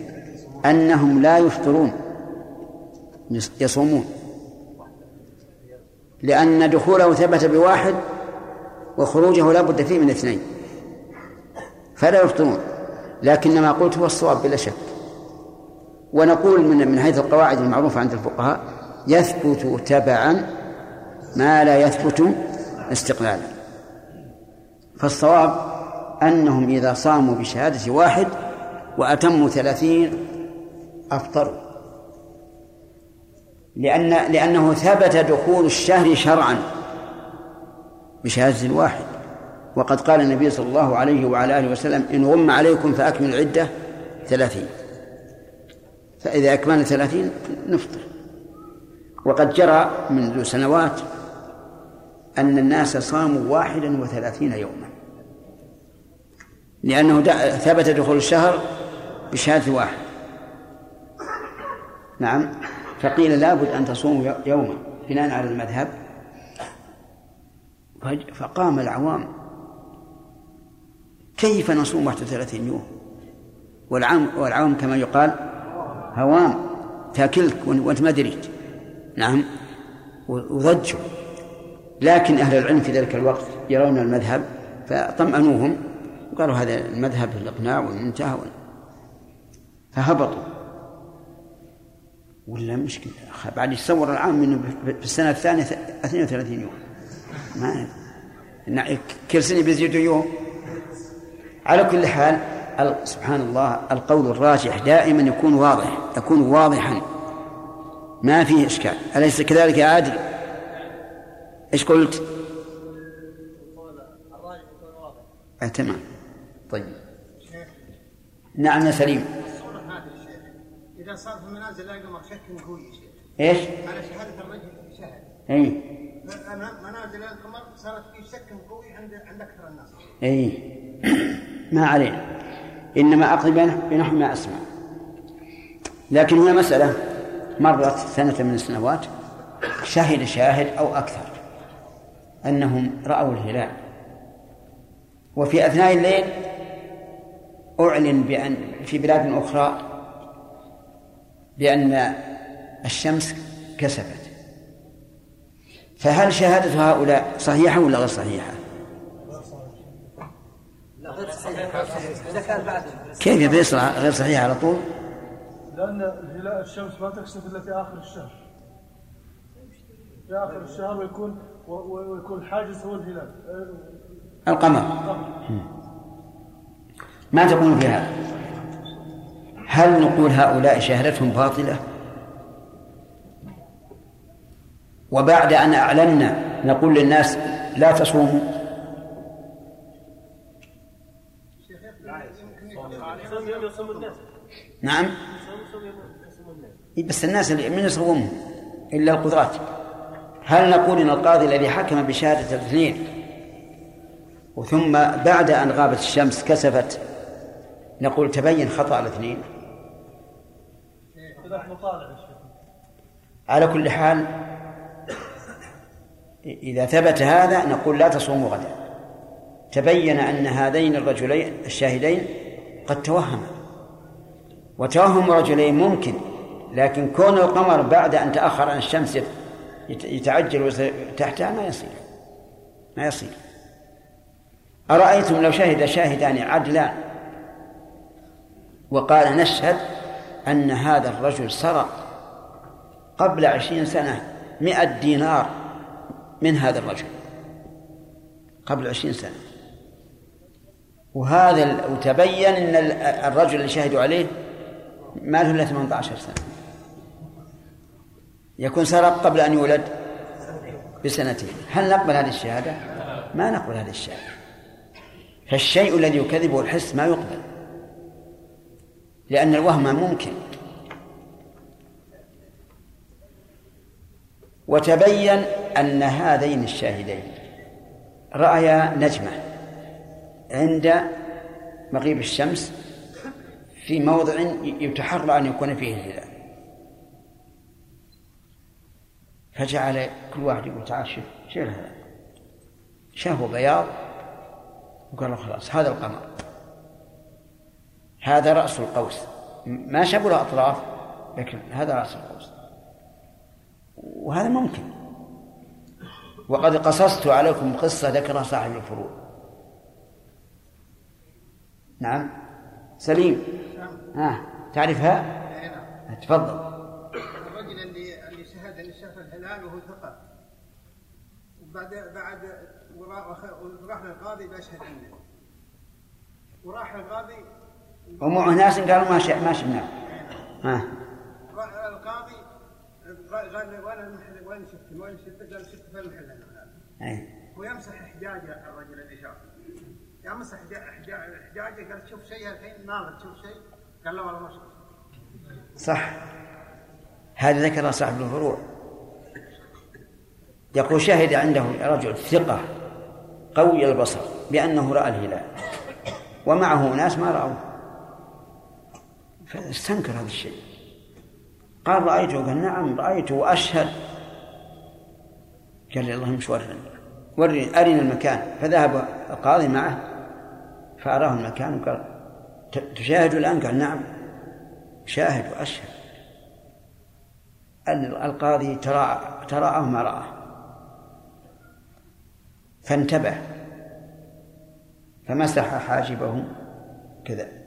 أنهم لا يفطرون يص- يصومون. لأن دخوله ثبت بواحد وخروجه لا بد فيه من اثنين. فلا يفطرون لكن ما قلت هو الصواب بلا شك. ونقول من من حيث القواعد المعروفة عند الفقهاء يثبت تبعا ما لا يثبت استقلالا. فالصواب أنهم إذا صاموا بشهادة واحد وأتموا ثلاثين أفطروا. لأن لأنه ثبت دخول الشهر شرعا بشهادة الواحد وقد قال النبي صلى الله عليه وعلى آله وسلم إن غم عليكم فأكملوا العدة ثلاثين. فإذا أكملنا ثلاثين نفطر. وقد جرى منذ سنوات أن الناس صاموا واحدا وثلاثين يوما. لأنه ثبت دخول الشهر بشهادة واحد. نعم. فقيل لابد أن تصوموا يوما بناء على المذهب. فقام العوام. كيف نصوم 31 يوم؟ والعام والعوام كما يقال هوام تاكلك وأنت ما دريت. نعم. وضجوا. لكن أهل العلم في ذلك الوقت يرون المذهب فطمأنوهم. وقالوا هذا المذهب الإقناع والمنتهى فهبطوا. ولا مشكلة بعد يتصور العام إنه في السنة الثانية 32 يوم. ما نع- كل سنة بيزيدوا يوم. على كل حال ال- سبحان الله القول الراجح دائما يكون واضح يكون واضحا. ما فيه إشكال. أليس كذلك يا عادل؟ إيش قلت؟ آه تمام. طيب. نعم سليم. صار في المنازل لا شك قوي إيش؟ على شهادة الرجل شهد أي. منازل القمر صارت في شك قوي عند عند أكثر الناس. أي. ما علينا. إنما أقضي بين- بنحو ما أسمع. لكن هنا مسألة. مرت سنة من السنوات. شهد شاهد أو أكثر. أنهم رأوا الهلال. وفي أثناء الليل أعلن بأن في بلاد أخرى بأن الشمس كسفت فهل شهادة هؤلاء صحيحة ولا غير صحيحة؟ لا غير صحيح إذا كان بعد كيف غير صحيح على طول؟ لأن الهلال الشمس ما تكسف إلا في آخر الشهر. في آخر الشهر ويكون ويكون الحاجز هو الهلال. القمر. ما تقول في هذا؟ هل نقول هؤلاء شهادتهم باطلة؟ وبعد أن أعلنا نقول للناس لا تصوموا. نعم. بس الناس اللي من يصومهم إلا القدرات. هل نقول إن القاضي الذي حكم بشهادة الاثنين وثم بعد أن غابت الشمس كسفت نقول تبين خطأ الاثنين اختلاف مطالع يا شيخ على كل حال إذا ثبت هذا نقول لا تصوموا غدا. تبين أن هذين الرجلين الشاهدين قد توهما. وتوهم رجلين ممكن لكن كون القمر بعد أن تأخر عن الشمس يت- يتعجل تحتها ما يصير. ما يصير. أرأيتم لو شهد شاهدان عدلان وقال نشهد أن هذا الرجل سرق قبل عشرين سنة مئة دينار من هذا الرجل. قبل عشرين سنة. وهذا وتبين أن ال- الرجل اللي شهدوا عليه ما له إلا 18 سنة. يكون سرق قبل أن يولد بسنتين. هل نقبل هذه الشهادة؟ ما نقبل هذه الشهادة. فالشيء الذي يكذبه الحس ما يقبل. لأن الوهم ممكن. وتبين أن هذين الشاهدين رأيا نجمة عند مغيب الشمس في موضع يتحرى أن يكون فيه الهلال فجعل كل واحد يقول تعال شوف شوف الهلال شافوا بياض وقالوا خلاص هذا القمر. هذا رأس القوس. ما له أطراف لكن هذا رأس القوس. وهذا ممكن. وقد قصصت عليكم قصة ذكرها صاحب الفروع. نعم. سليم. ها تعرفها؟ تفضل. الرجل اللي اللي شهد ان شاف الهلال وهو ثقة. وبعد بعد ورا- وراح للقاضي بشهد عنه وراح القاضي ومعه ناس قالوا ما شاء ما شفناه ها. راح القاضي قال لي وين شفت وين شفت؟ قال شفت في المحل أي. ويمسح حجاجه الرجل اللي شاف. يمسح حجا- حجا- حجاجه قال شوف شيء الحين ناظر تشوف شيء. قال له والله ما شفت. صح. هذا ذكر صاحب الفروع. يقول شهد عنده رجل ثقة قوي البصر بأنه رأى الهلال. ومعه ناس ما رأوه. فاستنكر هذا الشيء. قال رأيته قال نعم رأيته وأشهد. قال لي اللهم ورني ورني أرنا المكان. فذهب القاضي معه فأراه المكان وقال "ت- تشاهد الآن؟ قال نعم. شاهد وأشهد. ال- القاضي تراءى تراءى ما رآه. فانتبه. فمسح حاجبه. كذا.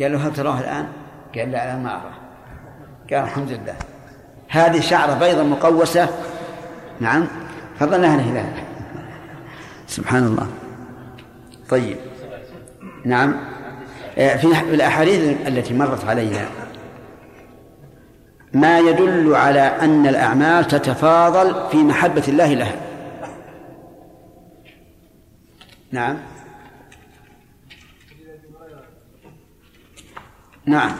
قال له هل تراه الآن؟ قال لا لا ما أراه. قال الحمد لله. هذه شعرة بيضة مقوسة. نعم. فظنها الهلال سبحان الله. طيب. نعم. آه، في الأحاديث التي مرت علينا ما يدل على أن الأعمال تتفاضل في محبة الله لها. نعم. نعم.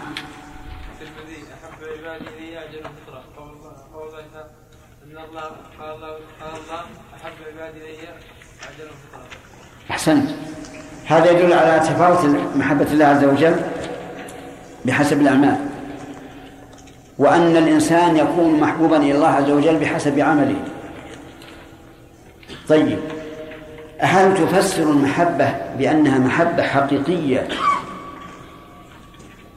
الترمذي احب عبادي الي أجل الفطره قول الله ان الله قال الله قال الله احب عبادي الي أجل الفطره أحسنت. هذا يدل على تفاوت محبة الله عز وجل بحسب الأعمال. وأن الإنسان يكون محبوبا إلى الله عز وجل بحسب عمله. طيب. هل تفسر المحبة بأنها محبة حقيقية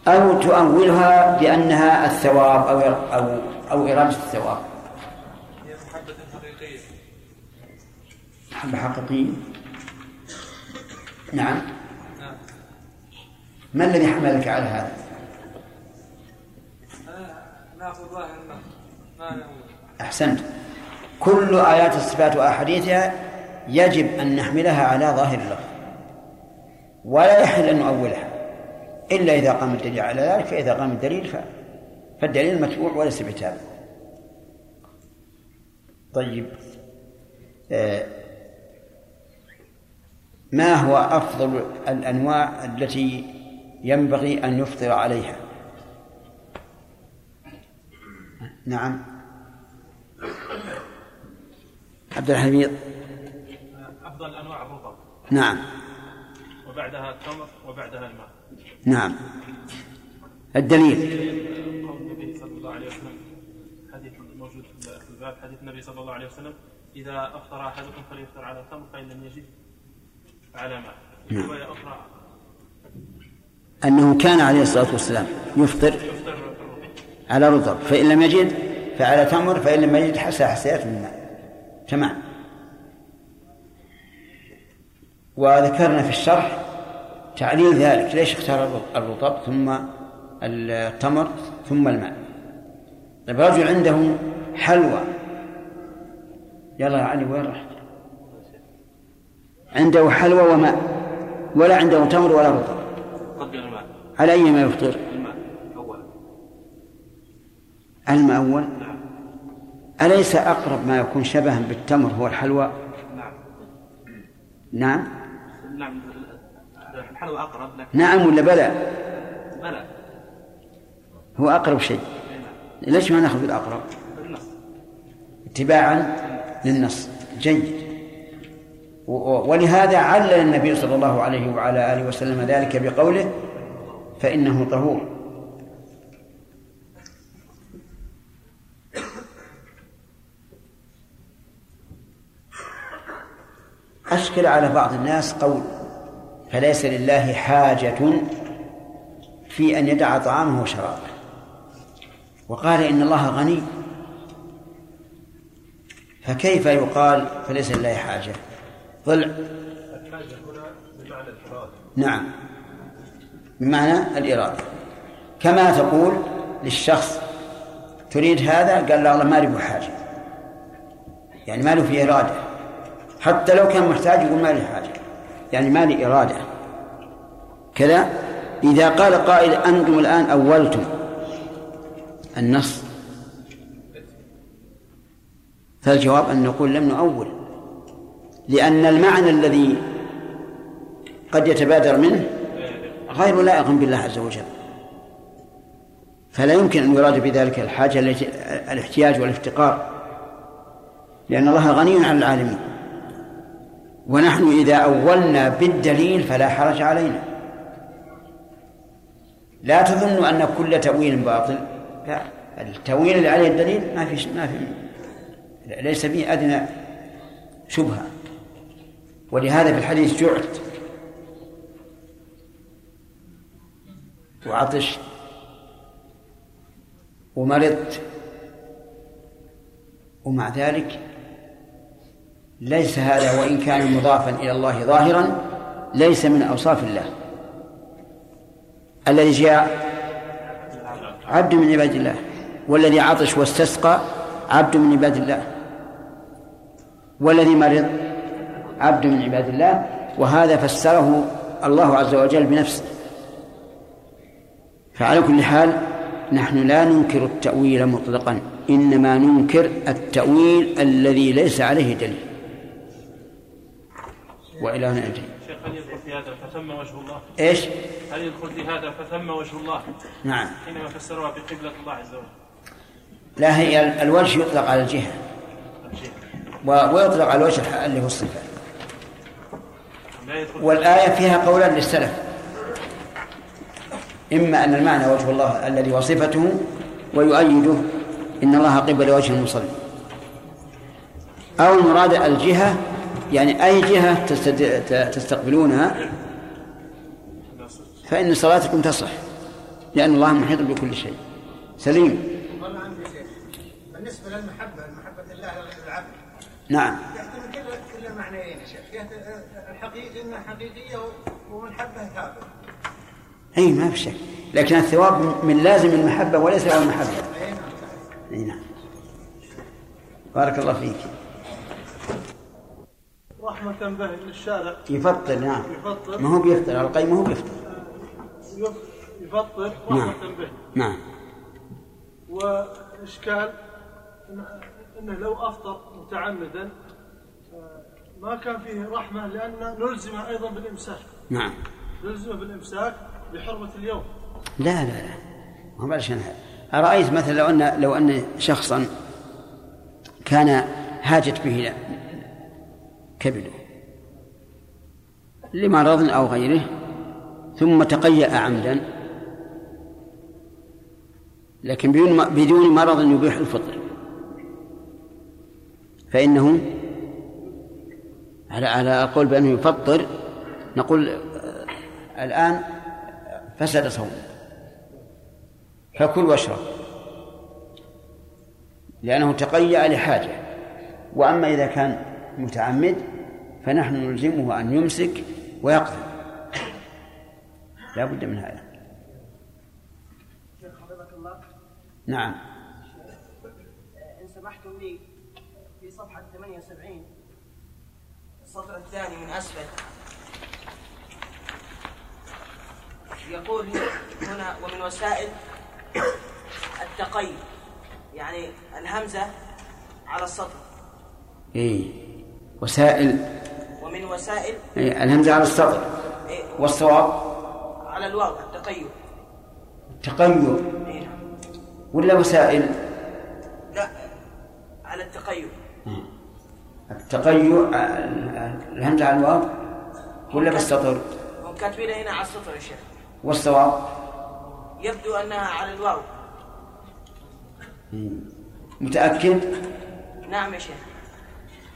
أو تؤولها بأنها الثواب أو أو أو إرادة الثواب. هي محبة حقيقية. محبة حقيقية نعم. نعم ما الذي حملك على هذا؟ ظاهر ما أحسنت. كل آيات الصفات وأحاديثها يجب أن نحملها على ظاهر اللفظ ولا يحل أن نؤولها. إلا إذا قام الدليل على ذلك فإذا قام الدليل ف... فالدليل متبوع وليس بتابع. طيب آه ما هو أفضل الأنواع التي ينبغي أن يفطر عليها؟ نعم. عبد الحميد. أفضل أنواع الرطب نعم. وبعدها التمر وبعدها الماء. نعم. الدليل. حديث النبي صلى الله عليه وسلم إذا أفطر أحدكم فليفطر على التمر فإن لم يجد على ماء. رواية أخرى أنه كان عليه الصلاة والسلام يفطر على رطب. فإن لم يجد فعلى تمر. فإن لم يجد حسى حسيات من الماء. تمام. وذكرنا في الشرح تعليل ذلك ليش اختار الرطب؟ ثم التمر ثم الماء. طيب رجل عنده حلوى. يلا يا علي وين رحت عنده حلوى وماء ولا عنده تمر ولا رطب. على أي ما يفطر؟ الماء أولا. الماء أول. أليس أقرب ما يكون شبها بالتمر هو الحلوى؟ نعم. نعم. نعم. الحلوى أقرب لكن نعم ولا بلى؟ بلى. هو أقرب شيء. ليش ما نأخذ بالأقرب بالنص. اتباعا للنص. جيد. ولهذا علل النبي صلى الله عليه وعلى آله وسلم ذلك بقوله فإنه طهور. أشكل على بعض الناس قول فليس لله حاجة في أن يدع طعامه وشرابه. وقال إن الله غني. فكيف يقال فليس لله حاجة؟ ضلع. الحاجة هنا بمعنى الإرادة. نعم. بمعنى الإرادة. كما تقول للشخص تريد هذا؟ قال لا والله ما لي بحاجة يعني ما له في إرادة. حتى لو كان محتاج يقول ما لي حاجة. يعني ما لي إرادة. كذا إذا قال قائل أنتم الآن أولتم النص. فالجواب أن نقول لم نؤول. لأن المعنى الذي قد يتبادر منه غير لائق بالله عز وجل. فلا يمكن أن يراد بذلك الحاجة الاحتياج والافتقار. لأن الله غني عن العالمين. ونحن إذا أولنا بالدليل فلا حرج علينا. لا تظن أن كل تأويل باطل. لا. التأويل اللي عليه الدليل ما في ما في ليس فيه أدنى شبهة. ولهذا في الحديث جعت. وعطش. ومرضت. ومع ذلك ليس هذا وإن كان مضافا إلى الله ظاهرا ليس من أوصاف الله. الذي جاء عبد من عباد الله والذي عطش واستسقى عبد من عباد الله والذي مرض عبد من عباد الله وهذا فسره الله عز وجل بنفسه. فعلى كل حال نحن لا ننكر التأويل مطلقا إنما ننكر التأويل الذي ليس عليه دليل. وإلى هنا أدري شيخ هل يدخل في هذا فثم وجه الله؟ إيش؟ هل يدخل في هذا فثم وجه الله؟ نعم حينما فسروها بقبلة الله عز وجل. لا هي الوجه يطلق على الجهة و- ويطلق على الوجه اللي هو الصفة والآية فيها قولان للسلف إما أن المعنى وجه الله الذي وصفته ويؤيده إن الله قبل وجه المصلي أو المراد الجهة يعني أي جهة تستقبلونها فإن صلاتكم تصح لأن الله محيط بكل شيء. سليم. بالنسبة للمحبة محبه الله للعبد نعم. يحتمل كل كل معنيين يا شيخ. الحقيقي إنها حقيقية ومنحبه كافر أي ما في شك. لكن الثواب من لازم المحبة وليس هو المحبة. أي نعم. بارك الله فيك. رحمة به للشارع. يفطر نعم. يفطر. ما هو بيفطر؟ القيم ما هو بيفطر. يف- يفطر نعم. رحمة به. نعم. وإشكال أنه لو أفطر متعمدا آه، ما كان فيه رحمة لأن نلزمه أيضا بالإمساك. نعم. نلزمه بالإمساك بحرمة اليوم. لا لا لا. ما هو أرأيت مثلا لو أن لو أن شخصا كان هاجت به كبده لمرض أو غيره ثم تقيأ عمدا لكن بدون بدون مرض يبيح الفطر. فإنه على على قول بأنه يفطر نقول آه، الآن فسد صومه. فكل واشرب. لأنه تقيأ لحاجة. وأما إذا كان متعمد فنحن نلزمه أن يمسك ويقضي. لا بد من هذا. نعم. إن سمحتم لي في صفحة 78 السطر الثاني من أسفل. يقول هنا ومن وسائل التقي يعني الهمزة على السطر. إيه. وسائل ومن وسائل إيه الهمزة على السطر إيه. والصواب؟ على الواو التقيؤ. تقيؤ. إيه. ولا وسائل؟ لا على التقيؤ. التقيؤ الهمزة على الواو؟ ولا بالسطر هم كاتبين هنا على السطر يا شيخ. والصواب؟ يبدو أنها على الواو. متأكد؟ نعم يا شيخ.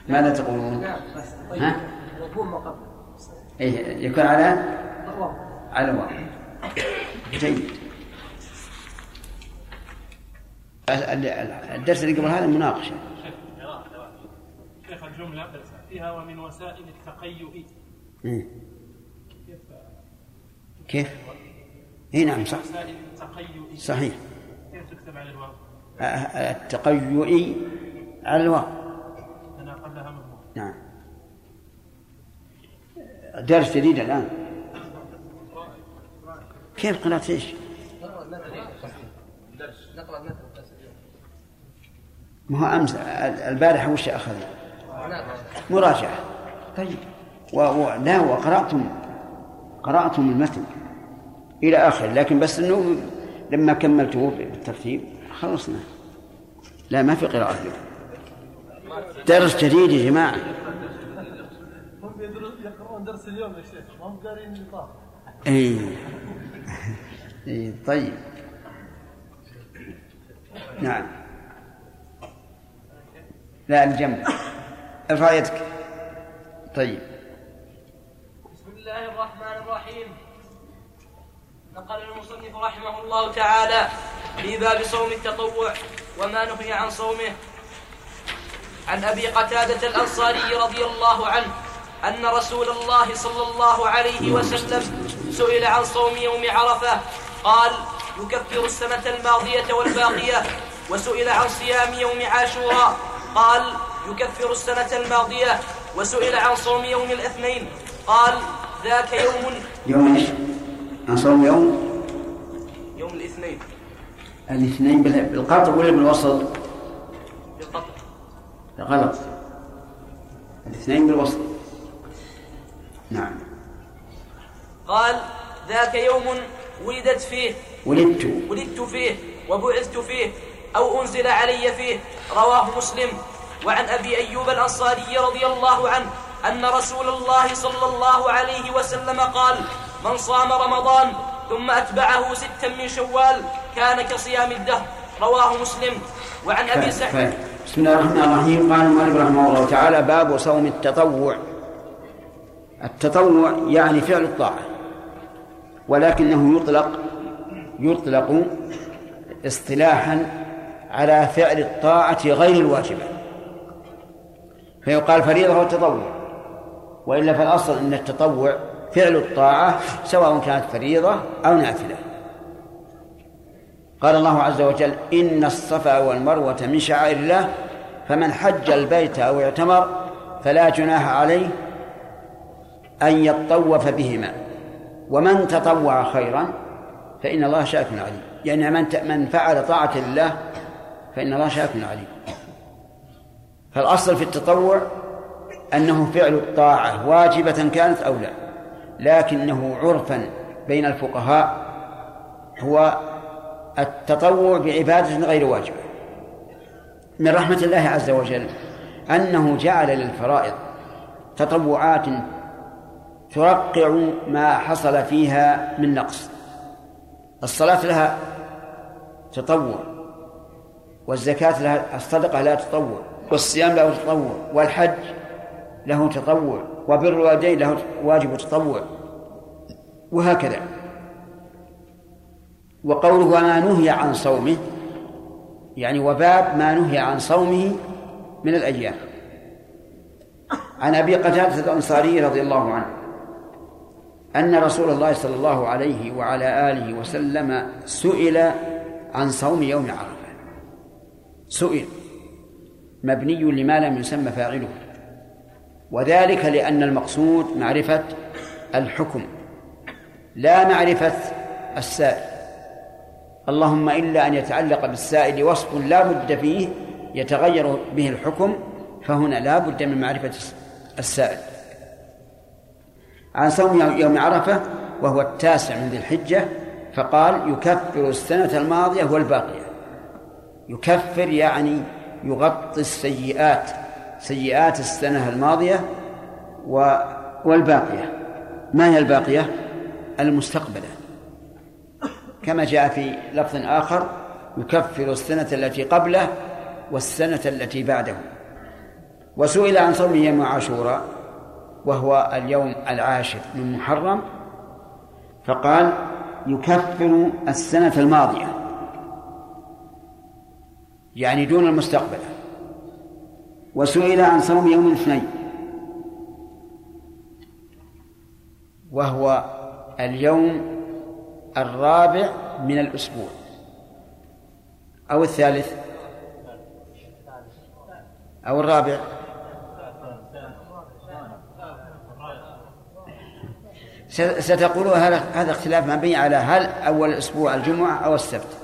ماذا تقولون؟ ها؟ مفهوم ما قبل إيه يكون على؟ على الواو جيد. الدرس اللي قبل هذا مناقشة. شيخ الجملة فيها ومن وسائل التقيؤ. كيف؟ كيف؟ اي نعم صح. وسائل التقيؤ. صحيح. كيف تكتب على الواو؟ التقيؤ على الواو. نعم. درس جديد الآن. كيف قراءة إيش؟ ما هو أمس البارحة وش أخذنا؟ مراجعة. طيب. و... و... لا وقرأتم قرأتم المتن إلى آخر لكن بس أنه لما كملته بالترتيب خلصنا. لا ما في قراءة. درس جديد يا جماعة. يقرؤون درس اليوم يا شيخ ما هم قارين اي اي طيب. نعم. لا الجنب ارفع يدك طيب. بسم الله الرحمن الرحيم. نقل المصنف رحمه الله تعالى في باب صوم التطوع وما نهي عن صومه. عن أبي قتادة الأنصاري رضي الله عنه. أن رسول الله صلى الله عليه وسلم سئل عن صوم يوم عرفة قال يكفر السنة الماضية والباقية وسئل عن صيام يوم عاشوراء قال يكفر السنة الماضية وسئل عن صوم يوم الاثنين قال ذاك يوم يوم إيش؟ نصوم يوم؟ يوم الاثنين. الاثنين بال- بالقطع ولا بالوسط؟ بالقطع. غلط الاثنين بالوسط نعم. قال ذاك يوم ولدت فيه. ولدت. ولدت فيه وبعثت فيه أو أنزل علي فيه رواه مسلم. وعن أبي أيوب الأنصاري رضي الله عنه أن رسول الله صلى الله عليه وسلم قال من صام رمضان ثم أتبعه ستا من شوال كان كصيام الدهر. رواه مسلم. وعن أبي سعيد بسم الله الرحمن الرحيم. قال المؤلف رحمه الله تعالى باب صوم التطوع. التطوع يعني فعل الطاعة ولكنه يطلق يطلق اصطلاحا على فعل الطاعة غير الواجبة. فيقال فريضة وتطوع وإلا فالأصل أن التطوع فعل الطاعة سواء كانت فريضة أو نافلة. قال الله عز وجل إن الصفا والمروة من شعائر الله فمن حج البيت أو اعتمر فلا جناح عليه أن يطوف بهما. ومن تطوع خيرا فإن الله شاكر عليم. يعني من من فعل طاعة لله فإن الله شاكر عليم. فالأصل في التطوع أنه فعل الطاعة واجبة كانت أو لا. لكنه عرفا بين الفقهاء هو التطوع بعبادة غير واجبة. من رحمة الله عز وجل أنه جعل للفرائض تطوعات ترقع ما حصل فيها من نقص. الصلاة لها تطوع والزكاة لها الصدقة لها تطوع والصيام له تطوع والحج له تطوع وبر الوالدين له واجب تطوع وهكذا. وقوله وما نهي عن صومه يعني وباب ما نهي عن صومه من الأيام. عن أبي قتادة الأنصاري رضي الله عنه. أن رسول الله صلى الله عليه وعلى آله وسلم سئل عن صوم يوم عرفة. سئل. مبني لما لم يسمى فاعله. وذلك لأن المقصود معرفة الحكم لا معرفة السائل. اللهم إلا أن يتعلق بالسائل وصف لا بد فيه يتغير به الحكم فهنا لا بد من معرفة السائل. عن صوم يوم عرفة وهو التاسع من ذي الحجة فقال يكفر السنة الماضية والباقية. يكفر يعني يغطي السيئات سيئات السنة الماضية والباقية. ما هي الباقية؟ المستقبلة. كما جاء في لفظ آخر يكفر السنة التي قبله والسنة التي بعده. وسئل عن صوم يوم عاشوراء وهو اليوم العاشر من محرم فقال يكفر السنة الماضية. يعني دون المستقبل. وسئل عن صوم يوم الاثنين. وهو اليوم الرابع من الأسبوع. أو الثالث. أو الرابع. ستقول هذا اختلاف مبني على هل أول الأسبوع الجمعة أو السبت.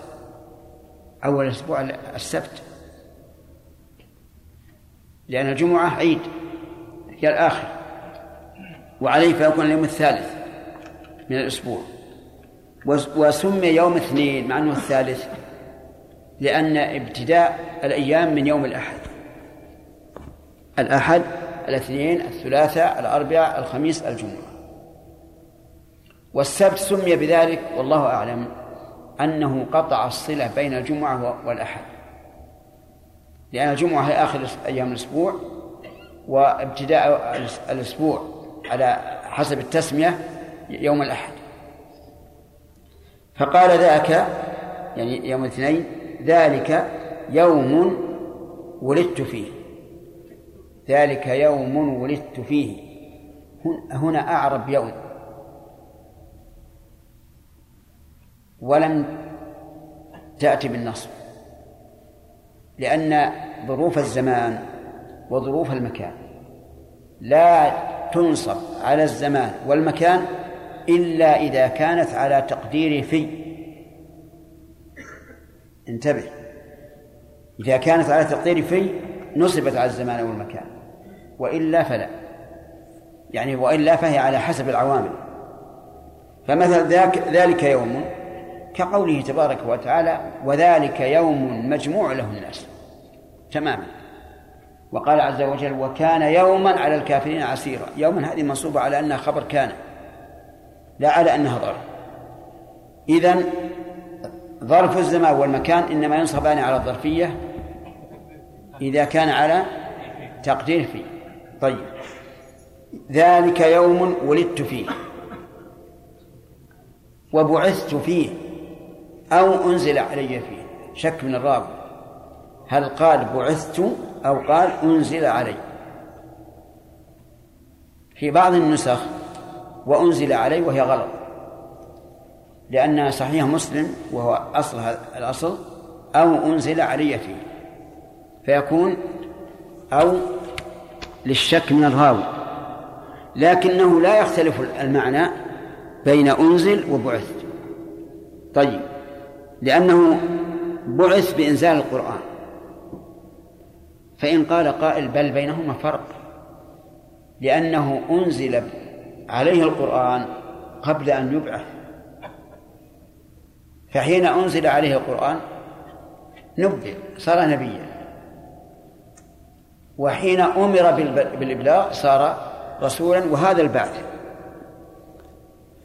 أول الأسبوع السبت. لأن الجمعة عيد هي الآخر. وعليه فيكون اليوم الثالث من الأسبوع. وسمي يوم اثنين مع أنه الثالث لأن ابتداء الأيام من يوم الأحد. الأحد الاثنين الثلاثاء الأربعاء الخميس الجمعة. والسبت سمي بذلك والله أعلم أنه قطع الصلة بين الجمعة والأحد. لأن الجمعة هي آخر أيام الأسبوع وابتداء الأسبوع على حسب التسمية يوم الأحد. فقال ذاك يعني يوم الاثنين ذلك يوم ولدت فيه. ذلك يوم ولدت فيه. هنا أعرب يوم. ولم تأتي بالنصب لأن ظروف الزمان وظروف المكان لا تنصب على الزمان والمكان إلا إذا كانت على تقدير في. انتبه إذا كانت على تقدير في نصبت على الزمان والمكان وإلا فلا. يعني وإلا فهي على حسب العوامل. فمثل ذاك ذلك يوم كقوله تبارك وتعالى وذلك يوم مجموع له الناس. تماما. وقال عز وجل وكان يوما على الكافرين عسيرا. يوما هذه منصوبة على أنها خبر كان لا على أنها ظرف إذن ظرف الزمان والمكان إنما ينصبان على الظرفية إذا كان على تقدير فيه. طيب. ذلك يوم ولدت فيه. وبعثت فيه. أو أنزل علي فيه. شك من الراوي. هل قال بعثت أو قال أنزل علي. في بعض النسخ وأنزل علي وهي غلط. لأن صحيح مسلم وهو أصل الأصل أو أنزل علي فيه. فيكون أو للشك من الراوي. لكنه لا يختلف المعنى بين أنزل وبعث طيب. لأنه بعث بإنزال القرآن. فإن قال قائل بل بينهما فرق. لأنه أنزل عليه القرآن قبل أن يبعث. فحين أنزل عليه القرآن نبئ صار نبيا. وحين أمر بالإبلاغ صار رسولا وهذا البعث.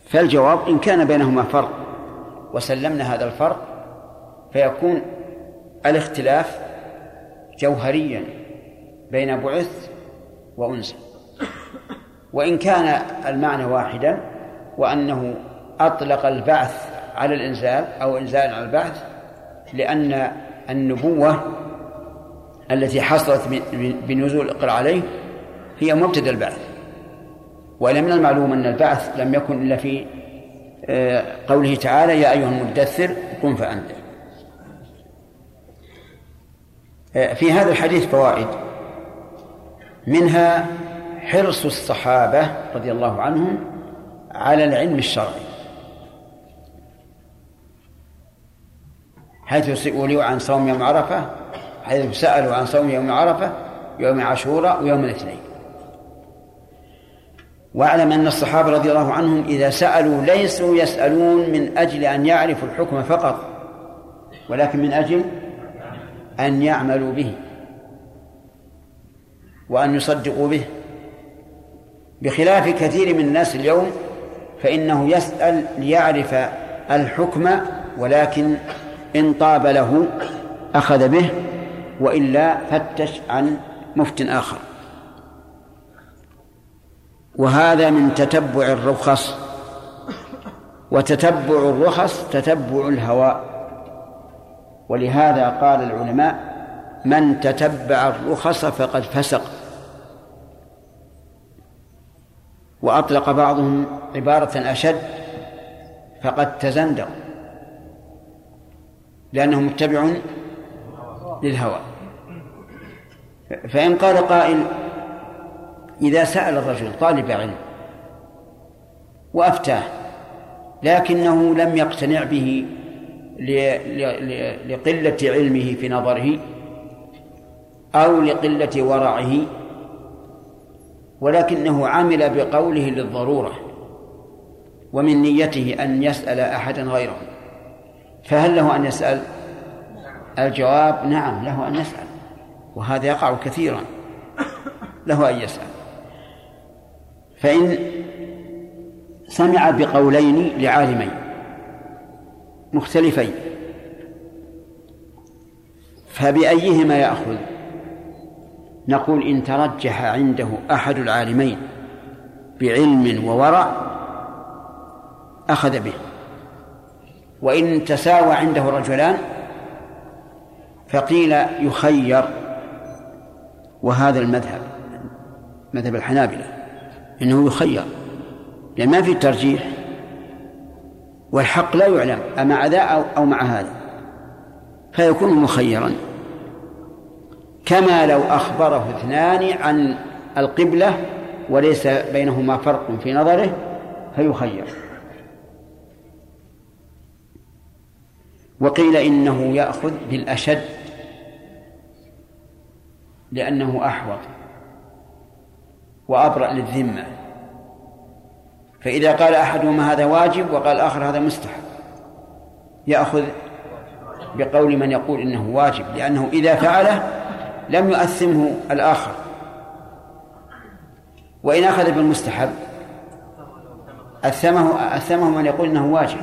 فالجواب إن كان بينهما فرق. وسلمنا هذا الفرق فيكون الاختلاف جوهريا بين بعث وأنزل وإن كان المعنى واحدا وأنه أطلق البعث على الإنزال أو إنزال على البعث لأن النبوة التي حصلت بنزول اقرأ عليه هي مبتدأ البعث. وإلا من المعلوم أن البعث لم يكن إلا في قوله تعالى يا أيها المدثر قم فأنذر. آه، في هذا الحديث فوائد. منها حرص الصحابة رضي الله عنهم على العلم الشرعي. حيث سئلوا عن صوم يوم عرفة حيث سألوا عن صوم يوم عرفة يوم عاشوراء ويوم الاثنين. واعلم أن الصحابة رضي الله عنهم إذا سألوا ليسوا يسألون من أجل أن يعرفوا الحكم فقط ولكن من أجل أن يعملوا به وأن يصدقوا به. بخلاف كثير من الناس اليوم فإنه يسأل ليعرف الحكم ولكن إن طاب له أخذ به وإلا فتش عن مفت آخر. وهذا من تتبع الرخص. وتتبع الرخص تتبع الهوى. ولهذا قال العلماء من تتبع الرخص فقد فسق. وأطلق بعضهم عبارة أشد فقد تزندق. لأنه متبع للهوى. فإن قال قائل إذا سأل الرجل طالب علم وأفتاه لكنه لم يقتنع به لقلة علمه في نظره أو لقلة ورعه ولكنه عمل بقوله للضرورة ومن نيته أن يسأل أحدا غيره. فهل له أن يسأل؟ الجواب نعم له أن يسأل وهذا يقع كثيرا له أن يسأل. فإن سمع بقولين لعالمين مختلفين فبأيهما يأخذ؟ نقول إن ترجح عنده أحد العالمين بعلم وورع أخذ به وإن تساوى عنده رجلان فقيل يخير وهذا المذهب مذهب الحنابلة. إنه يخير لأن ما في ترجيح والحق لا يعلم أمع ذا أو مع هذا. فيكون مخيرا. كما لو أخبره اثنان عن القبلة وليس بينهما فرق في نظره فيخير. وقيل إنه يأخذ بالأشد لأنه أحوط. وأبرأ للذمة. فإذا قال أحدهما هذا واجب وقال الآخر هذا مستحب. يأخذ بقول من يقول إنه واجب لأنه إذا فعله لم يؤثمه الآخر. وإن أخذ بالمستحب أثمه أثمه من يقول إنه واجب.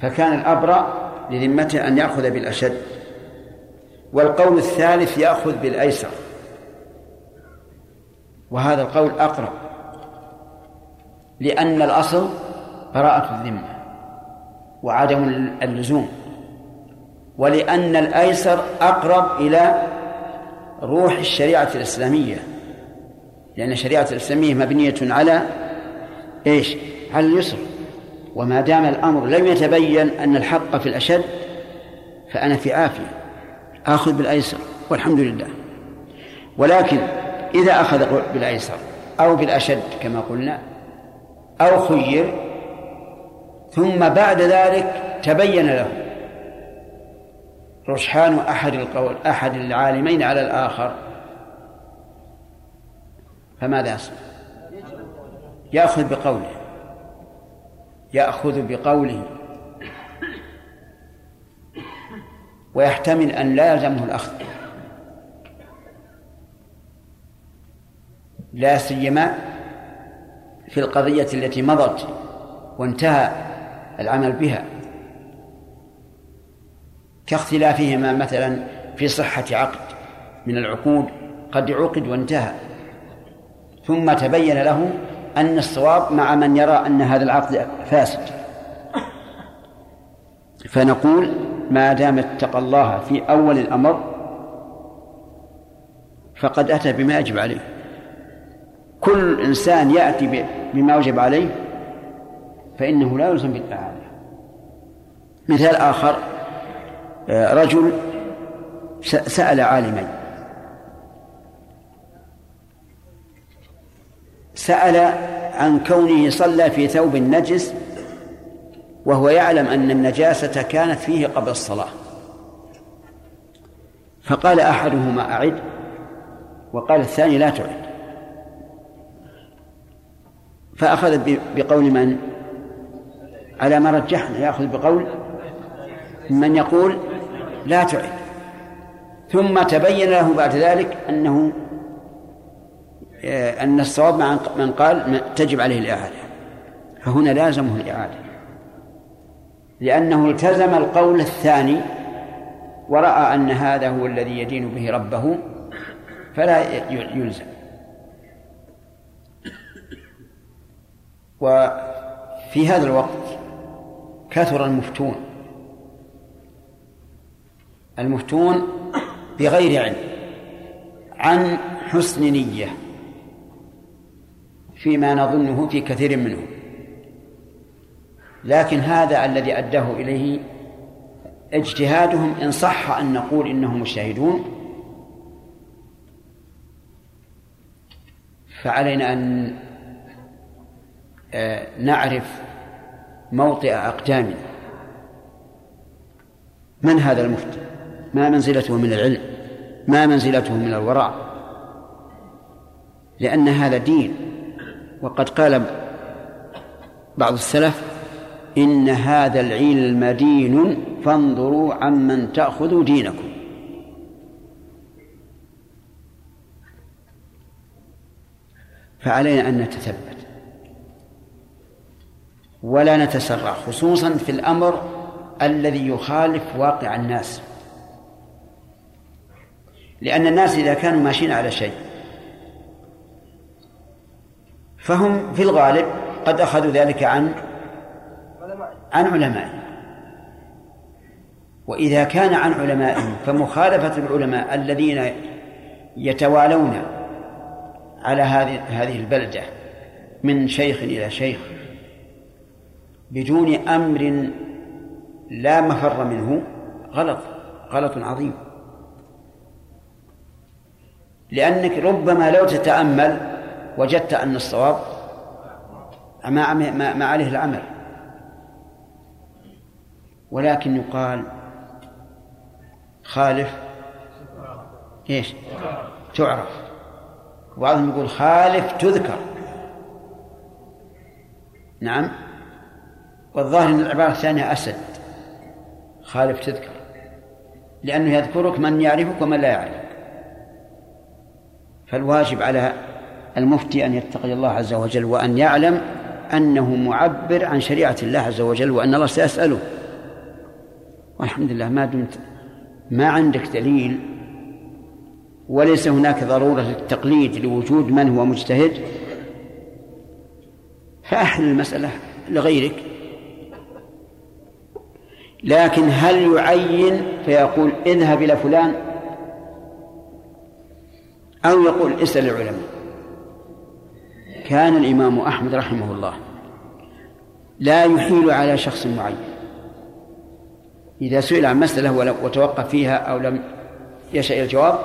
فكان الأبرأ لذمته أن يأخذ بالأشد. والقول الثالث يأخذ بالأيسر. وهذا القول أقرب. لأن الأصل براءة الذمة وعدم اللزوم ولأن الأيسر أقرب إلى روح الشريعة الإسلامية. لأن الشريعة الإسلامية مبنية على إيش؟ على اليسر. وما دام الأمر لم يتبين أن الحق في الأشد فأنا في عافية. آخذ بالأيسر والحمد لله. ولكن إذا أخذ بالأيسر أو بالأشد كما قلنا أو خير ثم بعد ذلك تبين له. رجحان أحد القول أحد العالمين على الآخر. فماذا يصنع؟ يأخذ بقوله. يأخذ بقوله. ويحتمل أن لا يلزمه الأخذ. لا سيما في القضية التي مضت وانتهى العمل بها. كاختلافهما مثلا في صحة عقد من العقود قد عقد وانتهى. ثم تبين له أن الصواب مع من يرى أن هذا العقد فاسد. فنقول ما دام اتقى الله في أول الأمر فقد أتى بما يجب عليه. كل إنسان يأتي بما وجب عليه فإنه لا يلزم بالإعادة. مثال آخر آه، رجل سأل عالمين. سأل عن كونه صلى في ثوب نجس وهو يعلم أن النجاسة كانت فيه قبل الصلاة. فقال أحدهما أعد وقال الثاني لا تعد. فأخذ بقول من؟ على ما رجحنا يأخذ بقول من يقول لا تعد. ثم تبين له بعد ذلك أنه آه، أن الصواب مع من قال تجب عليه الإعادة. فهنا لازمه الإعادة. لأنه التزم القول الثاني ورأى أن هذا هو الذي يدين به ربه فلا يلزم. وفي هذا الوقت كثر المفتون. المفتون بغير علم عن حسن نية فيما نظنه في كثير منهم لكن هذا الذي أداه إليه اجتهادهم إن صح أن نقول إنهم مجتهدون. فعلينا أن نعرف موطئ أقدامنا. من هذا المفتي؟ ما منزلته من العلم ما منزلته من الورع. لأن هذا دين. وقد قال بعض السلف إن هذا العلم دين فانظروا عمن تأخذوا دينكم. فعلينا أن نتثبت. ولا نتسرع خصوصا في الأمر الذي يخالف واقع الناس. لأن الناس إذا كانوا ماشيين على شيء فهم في الغالب قد أخذوا ذلك عن عن علمائهم وإذا كان عن علمائهم فمخالفة العلماء الذين يتوالون على هذه هذه البلدة من شيخ إلى شيخ بدون أمر لا مفر منه غلط غلط عظيم. لأنك ربما لو تتأمل وجدت أن الصواب ما عليه العمل ولكن يقال خالف إيش؟ تعرف. وبعضهم يقول خالف تذكر. نعم؟ والظاهر أن العبارة الثانية أسد. خالف تذكر. لأنه يذكرك من يعرفك ومن لا يعرفك. فالواجب على المفتي أن يتقي الله عز وجل وأن يعلم أنه معبر عن شريعة الله عز وجل وأن الله سيسأله. والحمد لله ما دمت ما عندك دليل وليس هناك ضرورة للتقليد لوجود من هو مجتهد. فأحل المسألة لغيرك. لكن هل يعين فيقول اذهب إلى فلان؟ أو يقول اسأل العلماء. كان الإمام أحمد رحمه الله لا يحيل على شخص معين. إذا سئل عن مسألة وتوقف فيها أو لم يشأ الجواب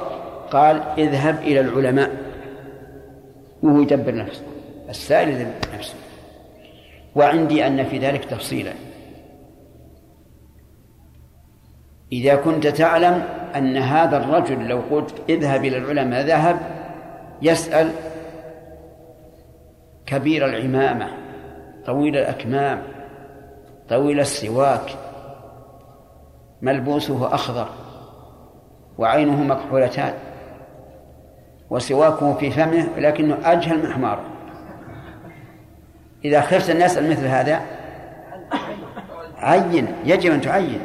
قال اذهب إلى العلماء. وهو يدبر نفسه. السائل يدبر نفسه. وعندي أن في ذلك تفصيلا. إذا كنت تعلم أن هذا الرجل لو قلت اذهب إلى العلماء ذهب يسأل كبير العمامة طويل الأكمام طويل السواك ملبوسه أخضر وعينه مكحولتان وسواكه في فمه لكنه أجهل من حماره. إذا خفت أن يسأل مثل هذا عين يجب أن تعين.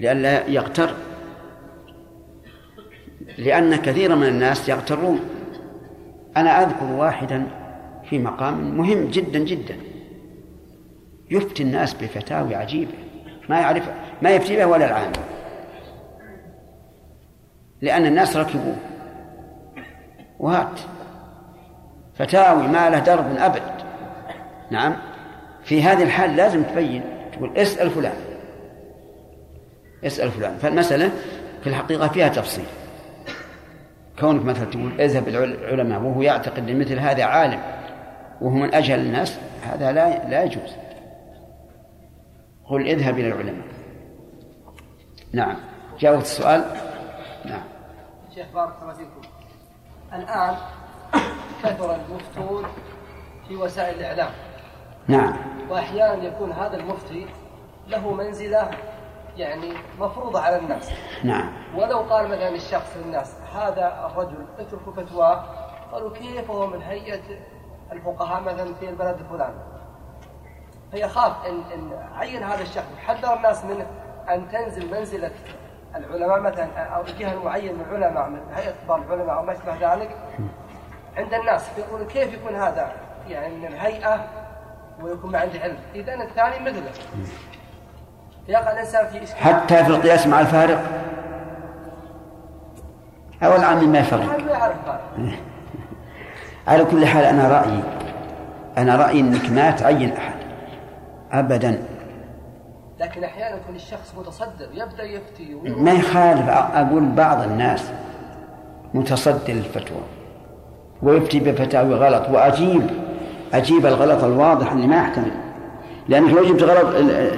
لئلا يغتر. لأن كثيرا من الناس يغترون. أنا أذكر واحدا في مقام مهم جدا جدا. يفتي الناس بفتاوي عجيبة. ما يعرف ما يفتي بها ولا العام لأن الناس ركبوه. وهات. فتاوي ما له درب أبد. نعم. في هذه الحال لازم تبين تقول اسأل فلان. اسأل فلان. فالمسألة في الحقيقة فيها تفصيل. كونك مثلا تقول اذهب العلماء وهو يعتقد إن مثل هذا عالم وهو من أجهل الناس هذا لا لا يجوز. قل اذهب إلى العلماء. نعم. جاوبت السؤال؟ نعم. شيخ بارك الله فيكم. الآن كثر المفتون في وسائل الإعلام. نعم. وأحيانا يكون هذا المفتي له منزلة يعني مفروضة على الناس. نعم. ولو قال مثلا الشخص للناس هذا الرجل اتركوا فتواه قالوا كيف هو من هيئة الفقهاء مثلا في البلد الفلاني؟ فيخاف إن إن عين هذا الشخص. حذر الناس منه أن تنزل منزلة العلماء مثلا أو الجهه المعين من العلماء من هيئة كبار العلماء أو ما اشبه ذلك. عند الناس فيقول كيف يكون هذا؟ يعني من الهيئة ويكون ما عنده علم. اذا الثاني مثله. يقع في حتى في القياس مع الفارق. أو العام ما يفرق. [LAUGHS] على كل حال أنا رأيي أنا رأيي أنك ما تعين أحد. أبدا. لكن أحيانا يكون الشخص متصدر يبدأ يفتي ما يخالف. أقول بعض الناس متصدر الفتوى ويفتي بفتاوي غلط وأجيب أجيب الغلط الواضح اللي ما يحتمل لأنك لو جبت غلط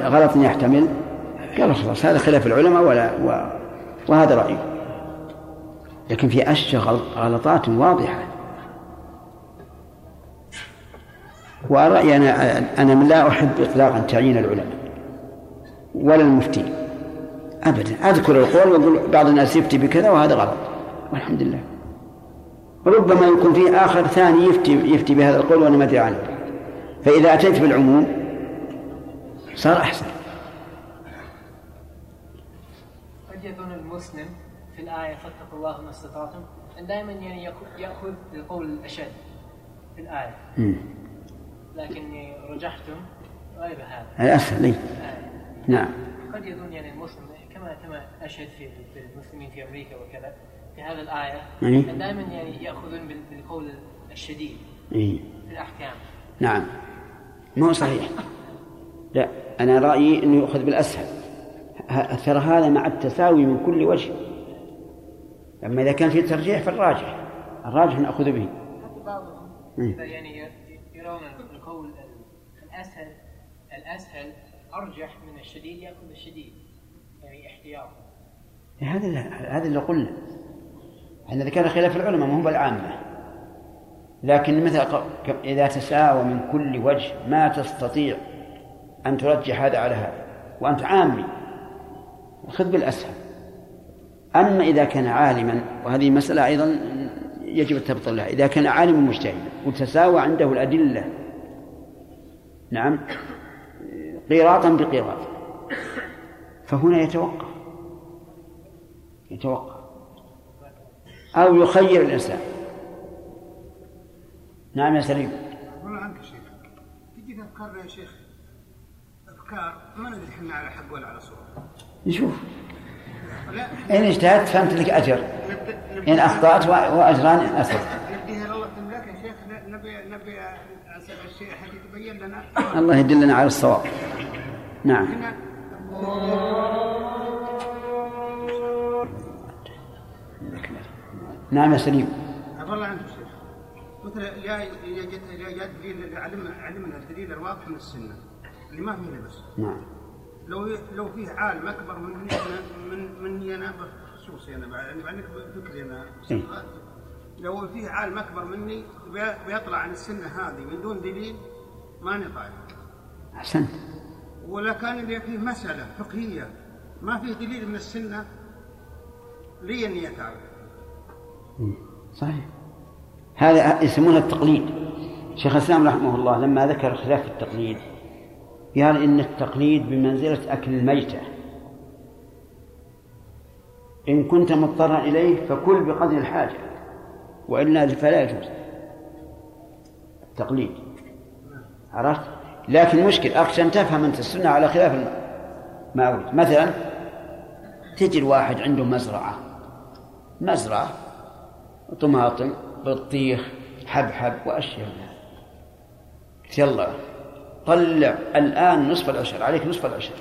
غلط يحتمل قال خلاص هذا خلاف العلماء ولا و... وهذا رأيي. لكن في أشياء غل- غلطات واضحة. ورأيي أنا أنا لا أحب إطلاقا تعيين العلماء ولا المفتي أبدا. أذكر القول وأقول بعض الناس يفتي بكذا وهذا غلط. والحمد لله. ربما يكون في آخر ثاني يفتي يفتي بهذا القول وأنا ما أدري عنه. فإذا أتيت بالعموم صار أحسن. المسلم في الآية فاتقوا الله ما استطعتم دائما يعني يأخذ- القول الأشد في الآية مم. لكن رجحتم غير هذا الأسهل إيه. نعم قد يظن يعني المسلم كما كما أشهد في المسلمين في أمريكا وكذا في هذه الآية يعني؟ دائما يعني يأخذون بال- بالقول الشديد. في الأحكام نعم ما هو صحيح لا أنا رأيي أنه يؤخذ بالأسهل ترى هذا مع التساوي من كل وجه. أما إذا كان في ترجيح فالراجح الراجح نأخذ به. إذا يعني يرون القول ال- الأسهل الأسهل أرجح من الشديد يأخذ الشديد يعني احتياطا هذا اللي- هذا اللي قلنا. أن كان خلاف العلماء؟ ما هو بالعامة. لكن مثل إذا تساوى من كل وجه ما تستطيع أن ترجح هذا على هذا وأنت عامي. خذ بالأسهل. أما إذا كان عالما وهذه مسألة أيضا يجب التبطل لها إذا كان عالما مجتهدا وتساوى عنده الأدلة. نعم. قيراطا بقيراط فهنا يتوقف. يتوقف. أو يخير الإنسان. نعم يا سليم. عنك شيخ. تجي تذكرنا يا شيخ أفكار ما ندري إحنا على حق ولا على صواب. نشوف إن اجتهدت فأنت لك أجر. إن أخطأت وأجران نديها الله يا يدلنا على الصواب. نعم. نعم يا سليم. الله عنك شيخ مثل يا يا يا دليل علم علمنا الدليل الواضح من السنة اللي ما فيه لبس نعم. لو لو فيه عالم أكبر مني أنا من مني أنا بخصوصي أنا يعني عندك فكري أنا إيه. لو فيه عالم أكبر مني بي- بيطلع عن السنة هذه من دون دليل ماني طايق. أحسنت. ولا كان اللي فيه مسألة فقهية ما فيه دليل من السنة لي اني اتعب صحيح. هذا يسمونه التقليد. شيخ الإسلام رحمه الله لما ذكر خلاف التقليد قال إن التقليد بمنزلة أكل الميتة. إن كنت مضطرا إليه فكل بقدر الحاجة وإلا فلا يجوز. التقليد عرفت؟ لكن مشكل أخشى أن تفهم أنت السنة على خلاف ما أريد. مثلا تجي الواحد عنده مزرعة مزرعة طماطم بطيخ حبحب وأشياء. يلا. طلع الآن نصف العشر عليك نصف العشر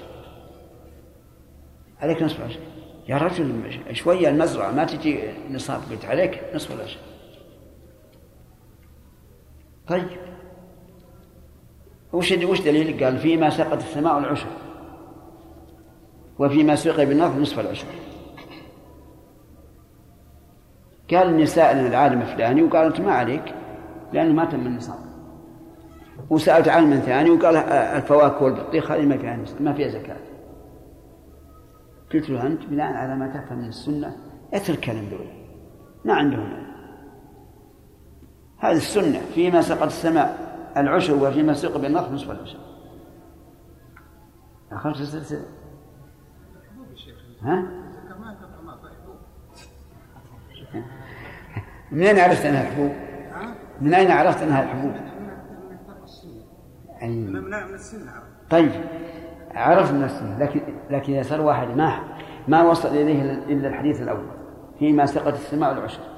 عليك نصف العشر يا رجل شوية المزرعة ما تجي نصاب قلت عليك نصف العشر طيب. وش وش دليل؟ قال فيما سقط السماء العشر. وفيما سقي بالنار نصف العشر. قال سائل العالم الفلاني وقال انت ما عليك؟ لأنه ما تم النصاب. وسألت عالما ثاني وقال آه، الفواكه والبطيخ هذه ما فيها ما فيها زكاة قلت له أنت بناء على ما تفهم من السنة اترك كلام دول ما عندهم. هذه السنة فيما سقط السماء العشر وفيما سقي بالنار نصف العشر أخرت السلسلة ها؟ من أين عرفت أنها الحبوب؟ من أين عرفت أنها الحبوب؟ أي. طيب عرف من السنة لكن لكن إذا صار واحد ما ما وصل إليه إلا الحديث الأول فيما سقط السماء العشر